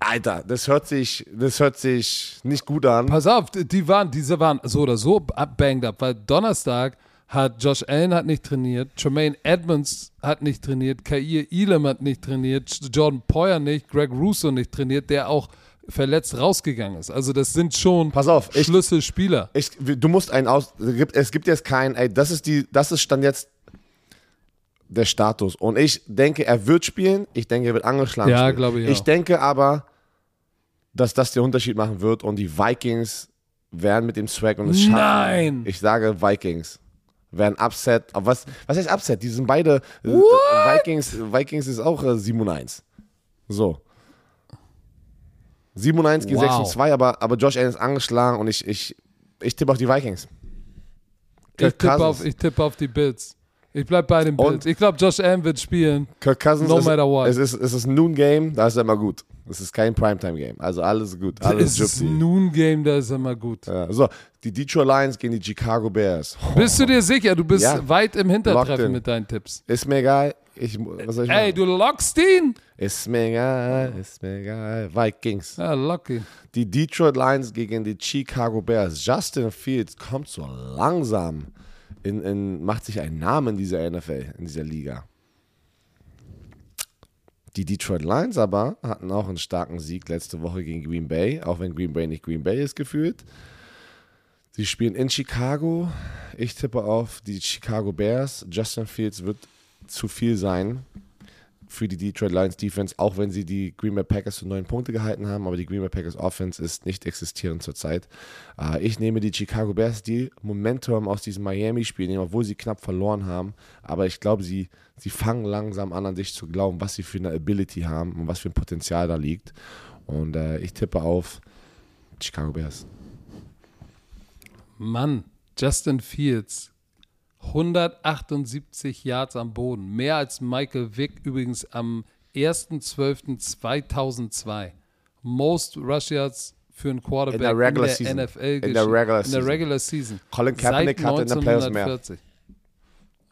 Alter, das hört sich, das hört sich nicht gut an. Pass auf, die- waren, diese waren so oder so banged up, weil Donnerstag hat Josh Allen hat nicht trainiert, Tremaine Edmonds hat nicht trainiert, Kair Elam hat nicht trainiert, Jordan Poyer nicht, Greg Russo nicht trainiert, der auch verletzt rausgegangen ist. Also das sind schon Pass auf, ich- Schlüsselspieler. Ich, du musst einen aus. Es gibt, es gibt jetzt keinen, ey, das ist die, das ist stand jetzt der Status. Und ich denke, er wird spielen. Ich denke, er wird angeschlagen. Ja, spielen. glaube ich Ich auch. denke aber, dass das den Unterschied machen wird und die Vikings werden mit dem Swag und es schaffen. Nein! Ich sage Vikings. Werden Upset. Aber was, was heißt Upset? Die sind beide. äh, Vikings, Vikings ist auch äh, 7 und 1. So. 7 und 1 gegen Wow. 6 und 2, aber, aber Josh Allen ist angeschlagen und ich, ich, ich tippe auf die Vikings. Ich tippe, auf, ich tippe auf die Bills. Ich bleib bei den Und- Bills. Ich glaube, Josh Allen wird spielen. Kirk Cousins No ist, matter what. Es ist, es ist ein Noon-Game, da ist er immer gut. Es ist kein Primetime-Game. Also alles gut. Alles Es ist Gypsy. ein Noon-Game, da ist immer gut. Ja, so, die Detroit Lions gegen die Chicago Bears. Bist du dir sicher? Du bist Ja. weit im Hintertreffen in. mit deinen Tipps. Ist mir egal. Ich, was soll ich Ey, machen? du lockst ihn? Ist mir egal, ist mir egal. Vikings. Ja, lock ihn. Die Detroit Lions gegen die Chicago Bears. Justin Fields kommt so langsam, in, in, macht sich einen Namen in dieser NFL, in dieser Liga. Die Detroit Lions aber hatten auch einen starken Sieg letzte Woche gegen Green Bay, auch wenn Green Bay nicht Green Bay ist gefühlt. Sie spielen in Chicago. Ich tippe auf die Chicago Bears. Justin Fields wird zu viel sein für die Detroit Lions Defense, auch wenn sie die Green Bay Packers zu neun Punkte gehalten haben, aber die Green Bay Packers Offense ist nicht existierend zurzeit. Äh, ich nehme die Chicago Bears, die Momentum aus diesem Miami-Spiel nehmen, obwohl sie knapp verloren haben, aber ich glaube, sie, sie fangen langsam an, an sich zu glauben, was sie für eine Ability haben und was für ein Potenzial da liegt. Und äh, ich tippe auf Chicago Bears. Mann, Justin Fields. 178 Yards am Boden. Mehr als Michael Vick übrigens am 1.12.2002. Most Rush Yards für einen Quarterback In der Regular in Season. der NFL In der. Regular In der Season. Regular Season. Colin Kaepernick Seit hatte in der Playoffs mehr. 1940.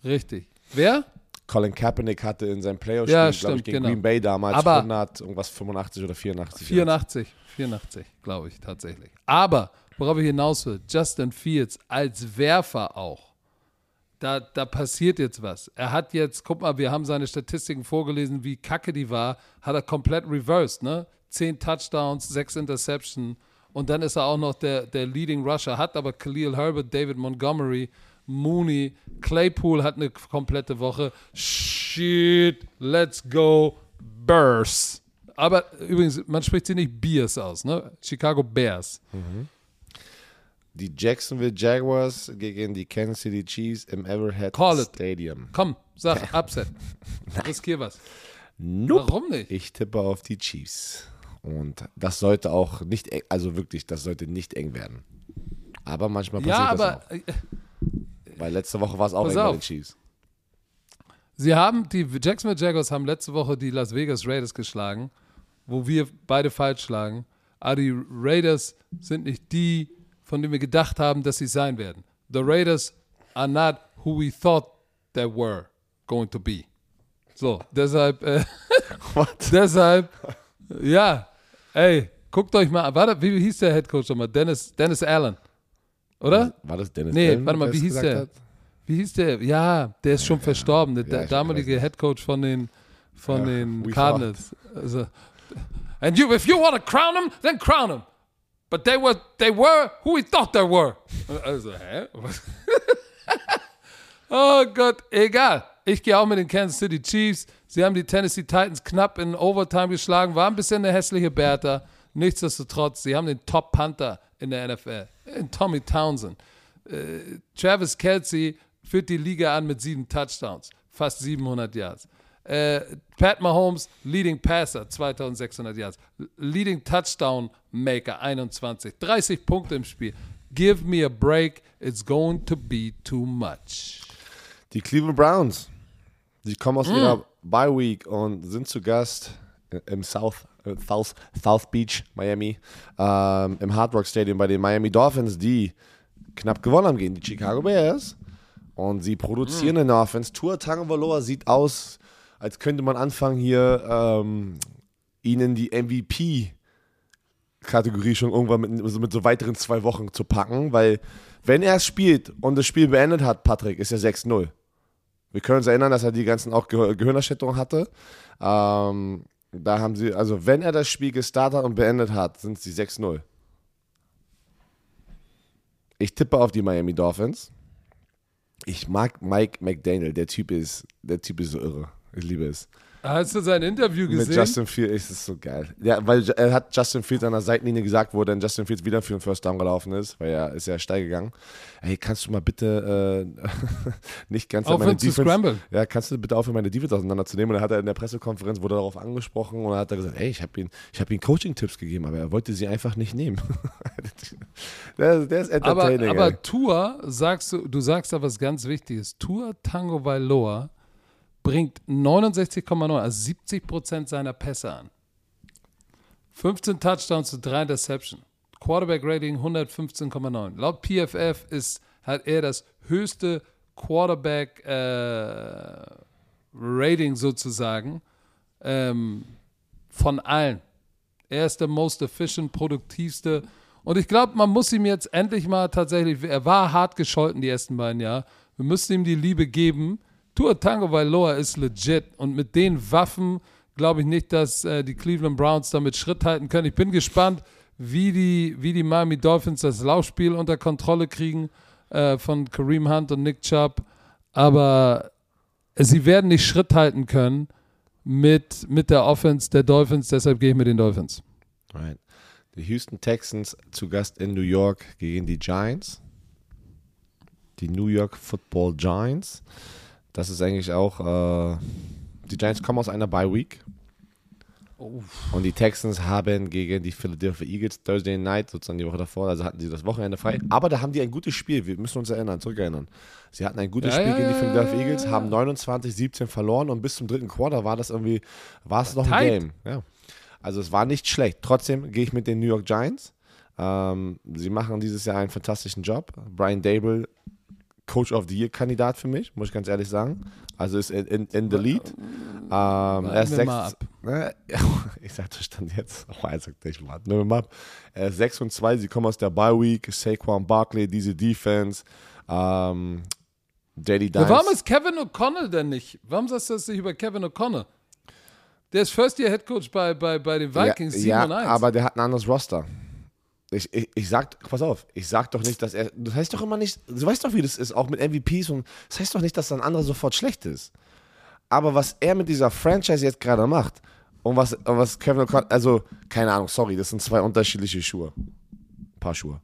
Richtig. Wer? Colin Kaepernick hatte in seinem Playoff-Spiel, Ja, glaube ich, gegen genau. Green Bay damals Aber- 100, irgendwas 85 oder 84. 84. 84, glaube ich tatsächlich. Aber, worauf ich hinaus will, Justin Fields als Werfer auch. Da, da passiert jetzt was. Er hat jetzt, guck mal, wir haben seine Statistiken vorgelesen, wie kacke die war, hat er komplett reversed, ne? Zehn Touchdowns, sechs Interception und dann ist er auch noch der, der Leading Rusher, hat aber Khalil Herbert, David Montgomery, Mooney, Claypool hat eine komplette Woche. Shit, let's go, Bears. Aber übrigens, man spricht sie nicht Bears aus, ne? Chicago Bears. Die Jacksonville Jaguars gegen die Kansas City Chiefs im Everhead Call it. Stadium. Komm, sag, Upset. Riskier was. Nope. Warum nicht? Ich tippe auf die Chiefs. Und das sollte auch nicht, eng, also wirklich, das sollte nicht eng werden. Aber manchmal passiert Ja, das aber auch. äh, Weil letzte Woche war es auch eng bei den Chiefs. sie haben, die Jacksonville Jaguars haben letzte Woche die Las Vegas Raiders geschlagen, wo wir beide falsch schlagen. Aber die Raiders sind nicht die, von denen wir gedacht haben, dass sie sein werden. The Raiders are not who we thought they were going to be. So, deshalb, äh, What? deshalb, ja, ey, guckt euch mal an. Warte, wie hieß der Head Coach nochmal? Dennis, Dennis Allen. Oder? War das Dennis Nee, Allen, warte mal, wie hieß der? hat? Wie hieß der? Ja, der ist schon verstorben, der, Ja, damalige Head Coach von den, von Ja, den Cardinals. Also, and you, if you want to crown them, then crown them. But they were, they were who we thought they were. Also, hä? Was? oh Gott, egal. Ich gehe auch mit den Kansas City Chiefs. Sie haben die Tennessee Titans knapp in Overtime geschlagen, war ein bisschen eine hässliche Bertha. Nichtsdestotrotz, sie haben den Top Panther in der NFL, in Tommy Townsend. Äh, Travis Kelsey führt die Liga an mit sieben Touchdowns, fast 700 Yards. Äh, Pat Mahomes, Leading Passer, 2600 Yards. Leading Touchdown Maker, 21. 30 Punkte im Spiel. Give me a break, it's going to be too much. Die Cleveland Browns. Die kommen Mm. aus ihrer Bye Week und sind zu Gast im South, äh, South, South Beach, Miami, ähm, im Hard Rock Stadium bei den Miami Dolphins, die knapp gewonnen haben gegen die Chicago Bears. Und sie produzieren eine Offense. Tour Tagovailoa sieht aus, als könnte man anfangen, hier ähm, ihnen die MVP-Kategorie schon irgendwann mit, so- mit so weiteren zwei Wochen zu packen, weil wenn er es spielt und das Spiel beendet hat, Patrick, ist er 6-0. Wir können uns erinnern, dass er die ganzen auch Ge Gehirnerschütterungen hatte. Ähm, da haben sie, also wenn er das Spiel gestartet und beendet hat, sind sie 6-0. Ich tippe auf die Miami Dolphins. Ich mag Mike McDaniel, der Typ ist, der Typ ist so irre. Ich liebe es. Hast du sein Interview Mit gesehen? Justin Fields ist es so geil. Ja, weil er hat Justin Fields an der Seitenlinie gesagt, wo dann Justin Fields wieder für den First Down gelaufen ist, weil er ist ja steil gegangen. Hey, kannst du mal bitte äh, nicht ganz Aufhören zu scramblen. Ja, kannst du bitte aufhören, meine Defense auseinanderzunehmen? Und dann hat er in der Pressekonferenz wurde darauf angesprochen und dann hat er gesagt, hey, ich habe ihm, ich habe ihm Coaching-Tipps gegeben, aber er wollte sie einfach nicht nehmen. der, der ist aber entertaining. ey. aber Tour, sagst du, du sagst da was ganz Wichtiges. Tour Tango Vailoa bringt 69,9, also 70 Prozent seiner Pässe an. 15 Touchdowns zu 3 Interception. Quarterback Rating 115,9. Laut PFF ist, hat er das höchste Quarterback äh, Rating sozusagen ähm, von allen. Er ist der most efficient, produktivste. Und ich glaube, man muss ihm jetzt endlich mal tatsächlich, er war hart gescholten die ersten beiden Jahre. Wir müssen ihm die Liebe geben. Tua Tango Vailoa ist legit. Und mit den Waffen glaube ich nicht, dass äh, die Cleveland Browns damit Schritt halten können. Ich bin gespannt, wie die, wie die Miami Dolphins das Laufspiel unter Kontrolle kriegen äh, von Kareem Hunt und Nick Chubb. Aber sie werden nicht Schritt halten können mit, mit der Offense der Dolphins. Deshalb gehe ich mit den Dolphins. Right. Die Houston Texans zu Gast in New York gegen die Giants. Die New York Football Giants. Das ist eigentlich auch, äh, die Giants kommen aus einer Bye Week. Und die Texans haben gegen die Philadelphia Eagles Thursday Night, sozusagen die Woche davor, also hatten sie das Wochenende frei. Aber da haben die ein gutes Spiel, wir müssen uns erinnern, zurückerinnern. Sie hatten ein gutes Ja, Spiel ja, gegen die Philadelphia ja, Eagles, haben 29-17 verloren und bis zum dritten Quarter war das irgendwie, war es noch ein. Game. Also es war nicht schlecht. Trotzdem gehe ich mit den New York Giants. Ähm, sie machen dieses Jahr einen fantastischen Job. Brian Dable, Coach of the Year Kandidat für mich, muss ich ganz ehrlich sagen. Also ist in, in, in the lead. Ähm, er ist sechs. Ne? Ich sag das stand jetzt. Oh, er sagt nicht, warten wir mal ab. Er ist 6 und 2, sie kommen aus der Bye Week. Saquon Barkley, diese Defense. Ähm, Daddy Ja, Dimes. warum ist Kevin O'Connell denn nicht? Warum sagst du das nicht über Kevin O'Connell? Der ist First-Year-Headcoach bei, bei, bei den Vikings, 7 ja, und 1. aber der hat ein anderes Roster. Ich, ich, ich sag, pass auf, ich sag doch nicht, dass er, das heißt doch immer nicht, du weißt doch, wie das ist, auch mit MVPs und, das heißt doch nicht, dass ein anderer sofort schlecht ist. Aber was er mit dieser Franchise jetzt gerade macht und was, und was Kevin O'Connell, also, keine Ahnung, sorry, das sind zwei unterschiedliche Schuhe. Paar Schuhe.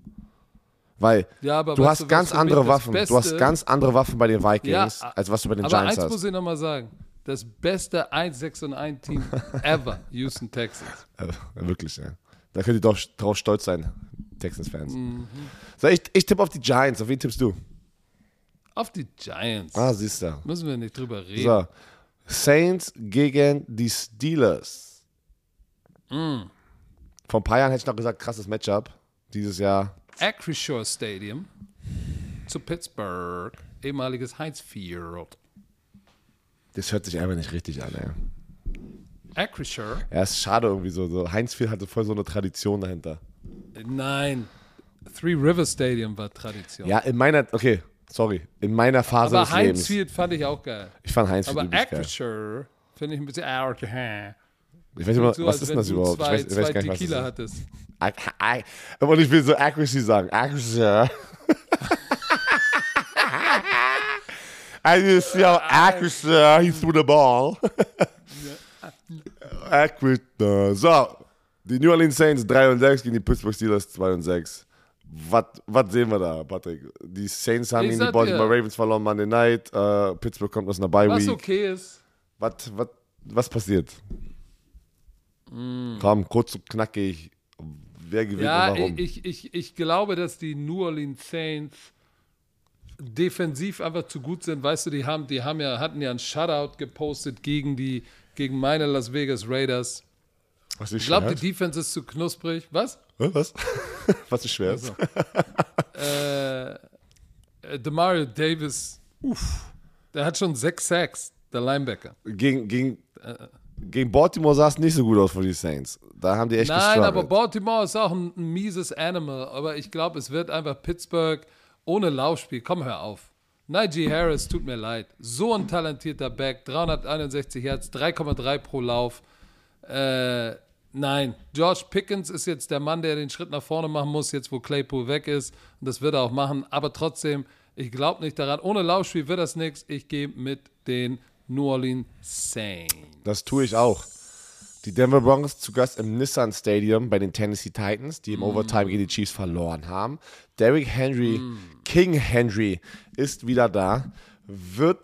Weil Ja, du hast du, ganz andere Waffen, du hast Beste- ganz andere Waffen bei den Vikings, Ja, als was du bei den aber Giants eins hast. muss ich nochmal sagen. Das beste 1-6 und 1 Team ever, Houston Texans. Äh, wirklich, ja. Da könnt ihr doch drauf stolz sein, Texans-Fans. Mhm. So, ich, ich tippe auf die Giants. Auf wen tippst du? Auf die Giants. Ah, siehst du. Müssen wir nicht drüber reden. So. Saints gegen die Steelers. Mm. Vor ein paar Jahren hätte ich noch gesagt, krasses Matchup. Dieses Jahr. Acrisure Stadium zu Pittsburgh, ehemaliges Heinz Field. Das hört sich einfach nicht richtig an, ey. Acrisure? Ja, ist schade irgendwie so. so. Heinzfield hatte voll so eine Tradition dahinter. Nein. Three River Stadium war Tradition. Ja, in meiner, okay, sorry, in meiner Phase aber des Heinz Lebens. Field fand ich auch geil. Ich fand Heinzfield Aber. Acrisure finde ich ein bisschen arg. Ich weiß nicht mal, So, was ist denn das überhaupt? Zwei, ich weiß, ich zwei weiß gar nicht, was Tequila das ist. hattest. Und ich will so Accuracy sagen. Accuracy. I just see how accuracy he threw the ball. Uh, So, die New Orleans Saints 3 und 6 gegen die Pittsburgh Steelers 2 und 6. Was was sehen wir da, Patrick? Die Saints haben Ich gegen die Baltimore Ravens verloren Monday Night. Uh, Pittsburgh kommt aus einer Bye Was Week. okay ist. Was, was, was passiert? Mm. Komm, kurz und knackig. Wer gewinnt Ja, und warum? ich, ich, ich glaube, dass die New Orleans Saints defensiv einfach zu gut sind. Weißt du, die haben, die haben ja, hatten ja einen Shutout gepostet gegen die, gegen meine Las Vegas Raiders. Was Ich glaube, die Defense ist zu knusprig. Was? Was? Was ist schwer? ist? Äh, äh, Demario Davis, uff, der hat schon sechs Sacks, der Linebacker. Gegen, gegen, gegen Baltimore sah es nicht so gut aus für die Saints. Da haben die echt Nein, gestruggelt. aber Baltimore ist auch ein, ein mieses Animal. Aber ich glaube, es wird einfach Pittsburgh ohne Laufspiel. Komm, hör auf. Najee Harris, tut mir leid. So ein talentierter Back, 361 Yards, 3,3 pro Lauf. Äh, nein, George Pickens ist jetzt der Mann, der den Schritt nach vorne machen muss, jetzt wo Claypool weg ist. Und das wird er auch machen. Aber trotzdem, ich glaube nicht daran. Ohne Laufspiel wird das nichts. Ich gehe mit den New Orleans Saints. Das tue ich auch. Die Denver Broncos zu Gast im Nissan Stadium bei den Tennessee Titans, die im Overtime gegen die Chiefs verloren haben. Derrick Henry, King Henry, ist wieder da. Wird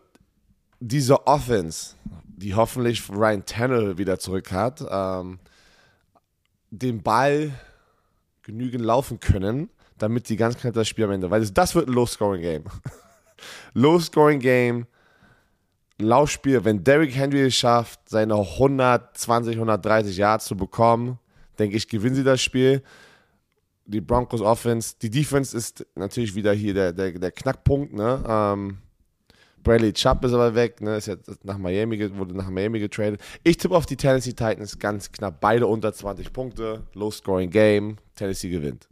diese Offense, die hoffentlich Ryan Tannehill wieder zurück hat, ähm, den Ball genügend laufen können, damit die ganz knapp das Spiel am Ende, weil das, das wird ein Low-Scoring-Game. Low-Scoring-Game, Laufspiel, wenn Derrick Henry es schafft, seine 120, 130 Yards zu bekommen, denke ich, gewinnen sie das Spiel. Die Broncos Offense, die Defense ist natürlich wieder hier der, der, der Knackpunkt, ne? Ähm, Bradley Chubb ist aber weg, ne? Ist jetzt nach Miami, wurde nach Miami getradet. Ich tippe auf die Tennessee Titans ganz knapp. Beide unter 20 Punkte. Low scoring Game. Tennessee gewinnt.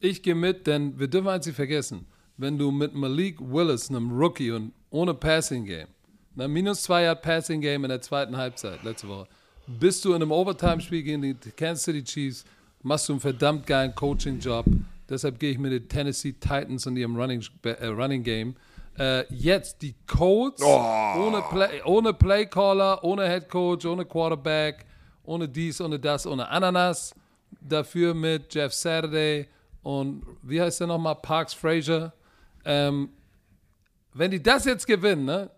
Ich gehe mit, denn wir dürfen eins nicht vergessen. Wenn du mit Malik Willis, einem Rookie und ohne Passing Game, na, minus zwei Yard Passing Game in der zweiten Halbzeit letzte Woche, bist du in einem Overtime-Spiel gegen die Kansas City Chiefs, machst du einen verdammt geilen Coaching-Job. Deshalb gehe ich mit den Tennessee Titans und ihrem Running, äh, Running Game. Äh, jetzt die Colts ohne, Play, ohne Playcaller, ohne Head Coach, ohne Quarterback, ohne dies, ohne das, ohne Ananas. Dafür mit Jeff Saturday und wie heißt der nochmal? Parks Frazier. Ähm, wenn die das jetzt gewinnen, ne?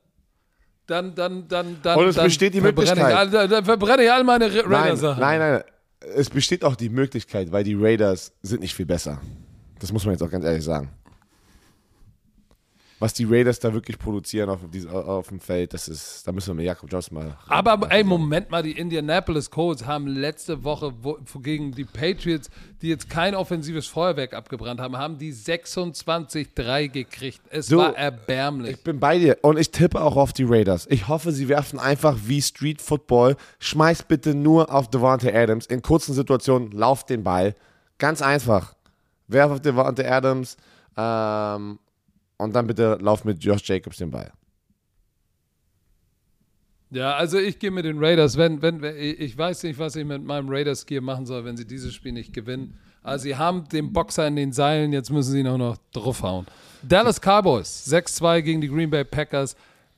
Dann, dann, dann, dann. Und es dann besteht die verbrenne Möglichkeit. Dann, dann verbrenne ich all meine Ra- Nein, nein, nein. Es besteht auch die Möglichkeit, weil die Raiders sind nicht viel besser. Das muss man jetzt auch ganz ehrlich sagen. Was die Raiders da wirklich produzieren auf, auf dem Feld, das ist, da müssen wir mit Jakob Jones mal. Aber ey, Moment mal, die Indianapolis Colts haben letzte Woche wo, gegen die Patriots, die jetzt kein offensives Feuerwerk abgebrannt haben, haben die 26-3 gekriegt. Es So, war erbärmlich. Ich bin bei dir und ich tippe auch auf die Raiders. Ich hoffe, sie werfen einfach wie Street Football. Schmeiß bitte nur auf Devontae Adams. In kurzen Situationen lauft den Ball. Ganz einfach. Werf auf Devontae Adams. Ähm, Und dann bitte lauf mit Josh Jacobs den Ball. Ja, also ich gehe mit den Raiders. Wenn, wenn, ich weiß nicht, was ich mit meinem Raiders-Gear machen soll, wenn sie dieses Spiel nicht gewinnen. Also sie haben den Boxer in den Seilen, jetzt müssen sie auch noch draufhauen. Dallas Cowboys, 6-2 gegen die Green Bay Packers,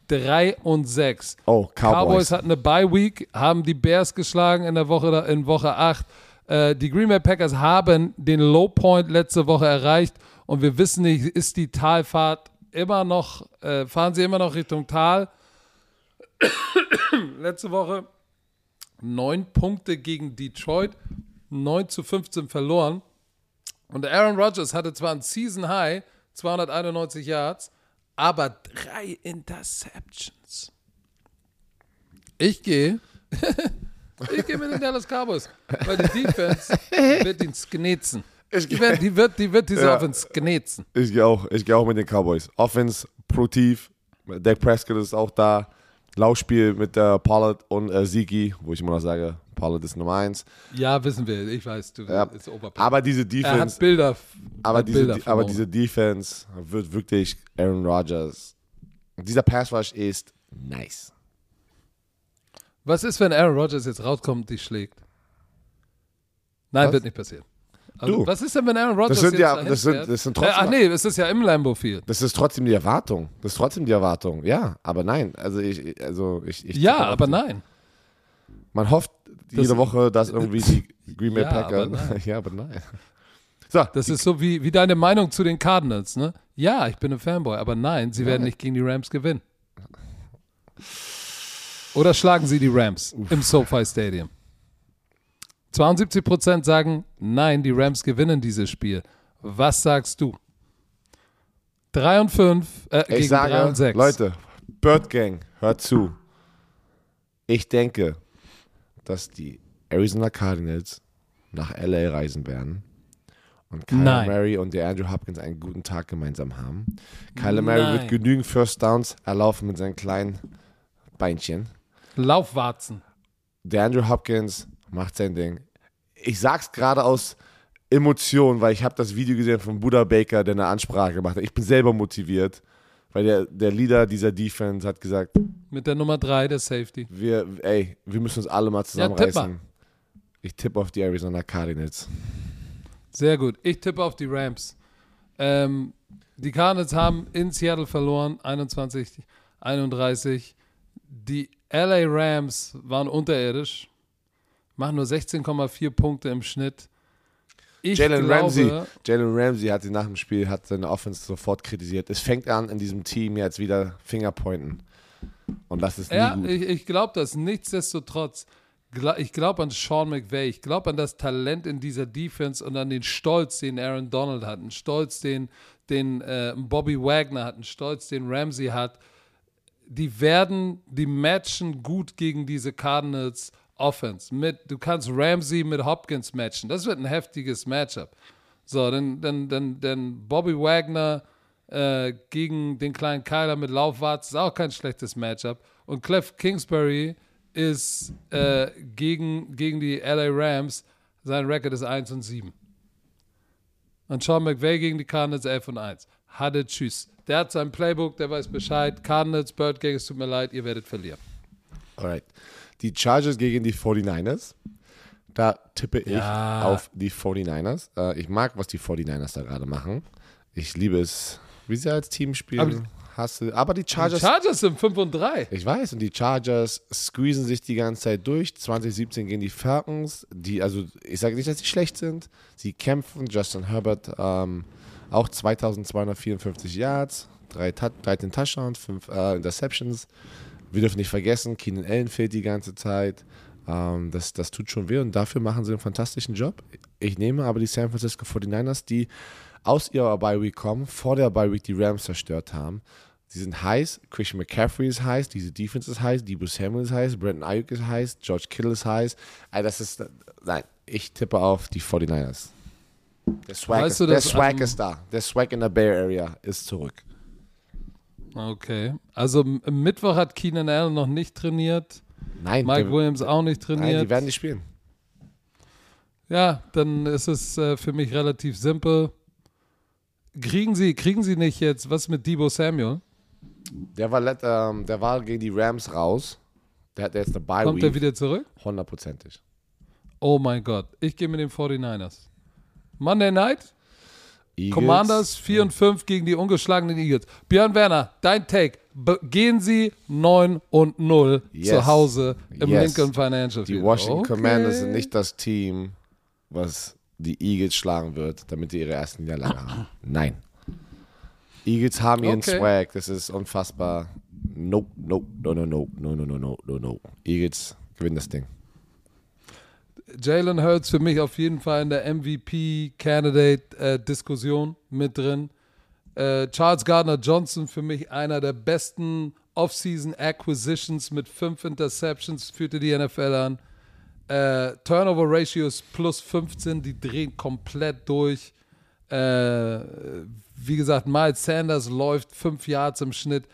3 und 6. Oh, Cowboys. Cowboys hatten eine Bye-Week, haben die Bears geschlagen in der Woche, in Woche 8. Äh, die Green Bay Packers haben den Low Point letzte Woche erreicht und wir wissen nicht, ist die Talfahrt immer noch, äh, fahren sie immer noch Richtung Tal? letzte Woche neun Punkte gegen Detroit, 9 zu 15 verloren. Und Aaron Rodgers hatte zwar ein Season High, 291 Yards, aber drei Interceptions. Ich gehe. ich gehe mit den Dallas Cowboys, weil die Defense wird ihn sknetzen. Die wird, die wird, die wird diese ja. Offense sknetzen. Ich gehe auch, ich auch mit den Cowboys. Offense, produktiv. Dak Prescott ist auch da. Laufspiel mit der Pollard und äh, Ziki, wo ich immer noch sage, Pollard ist Nummer eins. Ja, wissen wir. Ich weiß, du ja. ist Aber diese Defense. Er hat Bilder. Aber, hat diese, Bilder aber diese Defense wird wirklich Aaron Rodgers. Dieser Pass Rush ist nice. Was ist, wenn Aaron Rodgers jetzt rauskommt und dich schlägt? Nein, Was? wird nicht passieren. Also, was ist denn, wenn Aaron Rodgers das sind ja, das sind, das sind trotzdem, äh, Ach nee, es ist ja im Lambo Field. Das ist trotzdem die Erwartung. Das ist trotzdem die Erwartung. Ja, aber nein. Also ich, also ich, ich ja, aber nein. Man hofft das jede Woche, dass irgendwie die Green Bay ja, Packers. Ja, aber nein. So, das ist so wie, wie deine Meinung zu den Cardinals, ne? Ja, ich bin ein Fanboy, aber nein, sie nein. werden nicht gegen die Rams gewinnen. Oder schlagen sie die Rams Uff. im SoFi Stadium? 72 Prozent sagen, nein, die Rams gewinnen dieses Spiel. Was sagst du? 3 und 5 äh, ich gegen sage, 3 und 6. Leute, Bird Gang, hört zu. Ich denke, dass die Arizona Cardinals nach LA reisen werden und Kyler Mary und der Andrew Hopkins einen guten Tag gemeinsam haben. Kyler Mary wird genügend First Downs erlaufen mit seinen kleinen Beinchen. Laufwarzen. Der Andrew Hopkins macht sein Ding. Ich sag's gerade aus Emotion, weil ich habe das Video gesehen von Buddha Baker, der eine Ansprache gemacht hat. Ich bin selber motiviert, weil der, der Leader dieser Defense hat gesagt: Mit der Nummer 3, der Safety. Wir, ey, wir müssen uns alle mal zusammenreißen. Ja, ich tippe auf die Arizona Cardinals. Sehr gut. Ich tippe auf die Rams. Ähm, die Cardinals haben in Seattle verloren, 21, 31. Die LA Rams waren unterirdisch machen nur 16,4 Punkte im Schnitt. Jalen Ramsey, Jalen Ramsey hat sie nach dem Spiel hat seine Offense sofort kritisiert. Es fängt an, in diesem Team jetzt wieder Fingerpointen. Und das ist Ja, ich, ich glaube das. Nichtsdestotrotz, ich glaube an Sean McVay. Ich glaube an das Talent in dieser Defense und an den Stolz, den Aaron Donald hat. Einen Stolz, den, den äh, Bobby Wagner hat. Einen Stolz, den Ramsey hat. Die werden die matchen gut gegen diese Cardinals Offense. Mit, du kannst Ramsey mit Hopkins matchen. Das wird ein heftiges Matchup. So, dann, dann, dann, dann Bobby Wagner äh, gegen den kleinen Kyler mit Laufwarz ist auch kein schlechtes Matchup. Und Cliff Kingsbury ist äh, gegen, gegen die LA Rams, sein Record ist 1 und 7. Und Sean McVay gegen die Cardinals 11 und 1. Hatte Tschüss. Der hat sein Playbook, der weiß Bescheid. Cardinals, Bird Gang, es tut mir leid, ihr werdet verlieren. Alright die Chargers gegen die 49ers. Da tippe ich ja. auf die 49ers. Äh, ich mag, was die 49ers da gerade machen. Ich liebe es, wie sie als Team spielen. Aber, Hasse. Aber die Chargers. Die Chargers sind 5 und 3. Ich weiß, und die Chargers squeezen sich die ganze Zeit durch. 2017 gegen die Falcons, die, also ich sage nicht, dass sie schlecht sind. Sie kämpfen. Justin Herbert ähm, auch 2254 Yards, 3, 13 Touchdowns, 5 äh, Interceptions. Wir dürfen nicht vergessen, Keenan Allen fehlt die ganze Zeit. Ähm, das, das tut schon weh und dafür machen sie einen fantastischen Job. Ich nehme aber die San Francisco 49ers, die aus ihrer Bye Week kommen, vor der Bye Week die Rams zerstört haben. Sie sind heiß, Christian McCaffrey ist heiß, diese Defense ist heiß, Debo Samuel ist heiß, Brandon Ayuk ist heiß, George Kittle ist heiß. Also das ist, nein, ich tippe auf die 49ers. Der Swag, weißt ist, der Swag ist da. Der Swag in der Bay Area ist zurück. Okay. Also Mittwoch hat Keenan Allen noch nicht trainiert. Nein. Mike der, Williams auch nicht trainiert. Nein, die werden nicht spielen. Ja, dann ist es äh, für mich relativ simpel. kriegen sie, kriegen sie nicht jetzt, was mit Debo Samuel? Der war, let, ähm, der war gegen die Rams raus. Der hat jetzt eine Bye Kommt er wieder zurück? Hundertprozentig. Oh mein Gott, ich gehe mit den 49ers. Monday Night, Eagles. Commanders 4 und 5 gegen die ungeschlagenen Eagles. Björn Werner, dein Take. Be gehen Sie 9 und 0 Yes. zu Hause im Yes. Lincoln Financial Die Field. Washington Okay. Commanders sind nicht das Team, was die Eagles schlagen wird, damit sie ihre ersten Niederlage haben. Nein. Eagles haben ihren Okay. Swag, das ist unfassbar. Nope, nope, no, no, no, no, no, no, no, no, no. Eagles gewinnen das Ding. Jalen Hurts für mich auf jeden Fall in der MVP-Candidate-Diskussion mit drin. Äh, Charles Gardner Johnson für mich einer der besten Offseason Acquisitions mit fünf Interceptions führte die NFL an. Äh, Turnover Ratios plus 15, die drehen komplett durch. Äh, wie gesagt, Miles Sanders läuft 5 Yards im Schnitt.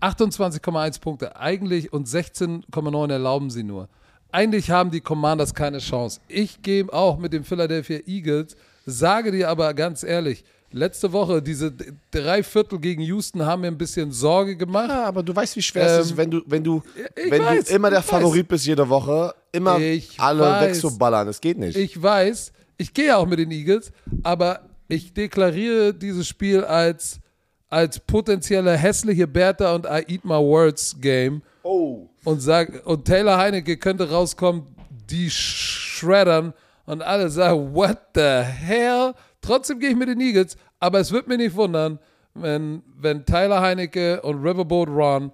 28,1 Punkte eigentlich und 16,9 erlauben sie nur. Eigentlich haben die Commanders keine Chance. Ich gehe auch mit den Philadelphia Eagles, sage dir aber ganz ehrlich, letzte Woche diese drei Viertel gegen Houston haben mir ein bisschen Sorge gemacht. Ja, aber du weißt, wie schwer es Ähm, ist, wenn du, wenn du, wenn weiß, du immer der ich weiß. Favorit bist jede Woche, immer Ich alle weiß. wegzuballern. Das geht nicht. Ich weiß, ich gehe auch mit den Eagles, aber ich deklariere dieses Spiel als, als potenzielle hässliche Bertha und I Eat My Words Game oh. Und sag, und Taylor Heinecke könnte rauskommen, die schreddern und alle sagen, what the hell? Trotzdem gehe ich mit den Eagles, aber es wird mich nicht wundern, wenn, wenn Tyler Heinecke und Riverboat Ron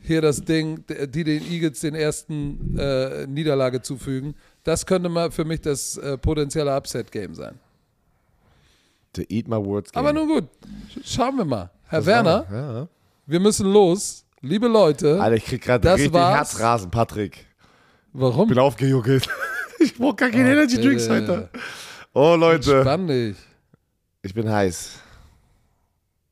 hier das Ding, die den Eagles den ersten äh, Niederlage zufügen. Das könnte mal für mich das äh, potenzielle Upset-Game sein. To eat my words. Game. Aber nun gut, sch- schauen wir mal. Herr Werner, Ja. wir müssen los. Liebe Leute, Alter, ich krieg gerade Das richtig war's. Herzrasen, Patrick. warum? Bin aufgejuckelt. Ich brauch gar keine Energy Drinks heute. Oh, Leute. Spann dich. Ich bin heiß.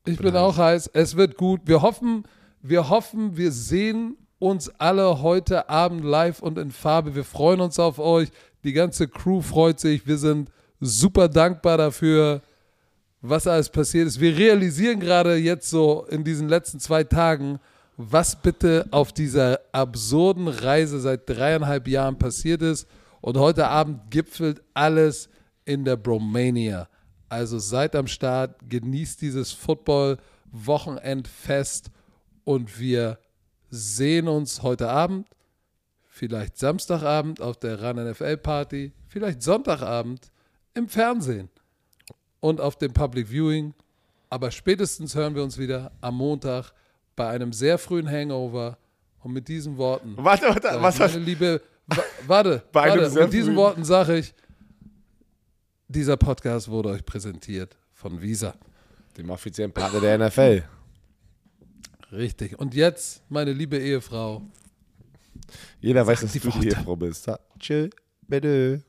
Ich bin auch heiß. Es wird gut. Wir hoffen, wir hoffen, wir sehen uns alle heute Abend live und in Farbe. Wir freuen uns auf euch. Die ganze Crew freut sich. Wir sind super dankbar dafür, was alles passiert ist. Wir realisieren gerade jetzt so in diesen letzten zwei Tagen, was bitte auf dieser absurden Reise seit dreieinhalb Jahren passiert ist. Und heute Abend gipfelt alles in der Bromania. Also seid am Start, genießt dieses Football-Wochenendfest und wir sehen uns heute Abend, vielleicht Samstagabend auf der Run NFL Party, vielleicht Sonntagabend im Fernsehen und auf dem Public Viewing. Aber spätestens hören wir uns wieder am Montag bei einem sehr frühen Hangover. Und mit diesen Worten, Warte, warte, ich, was hast meine Liebe, wa- warte, Bei einem warte. sehr mit diesen frühen- Worten sage ich, dieser Podcast wurde euch präsentiert von Visa. Dem offiziellen Partner der NFL. Richtig. Und jetzt, meine liebe Ehefrau, Jeder weiß, dass die du die. Ehefrau bist. Tschö, bitte.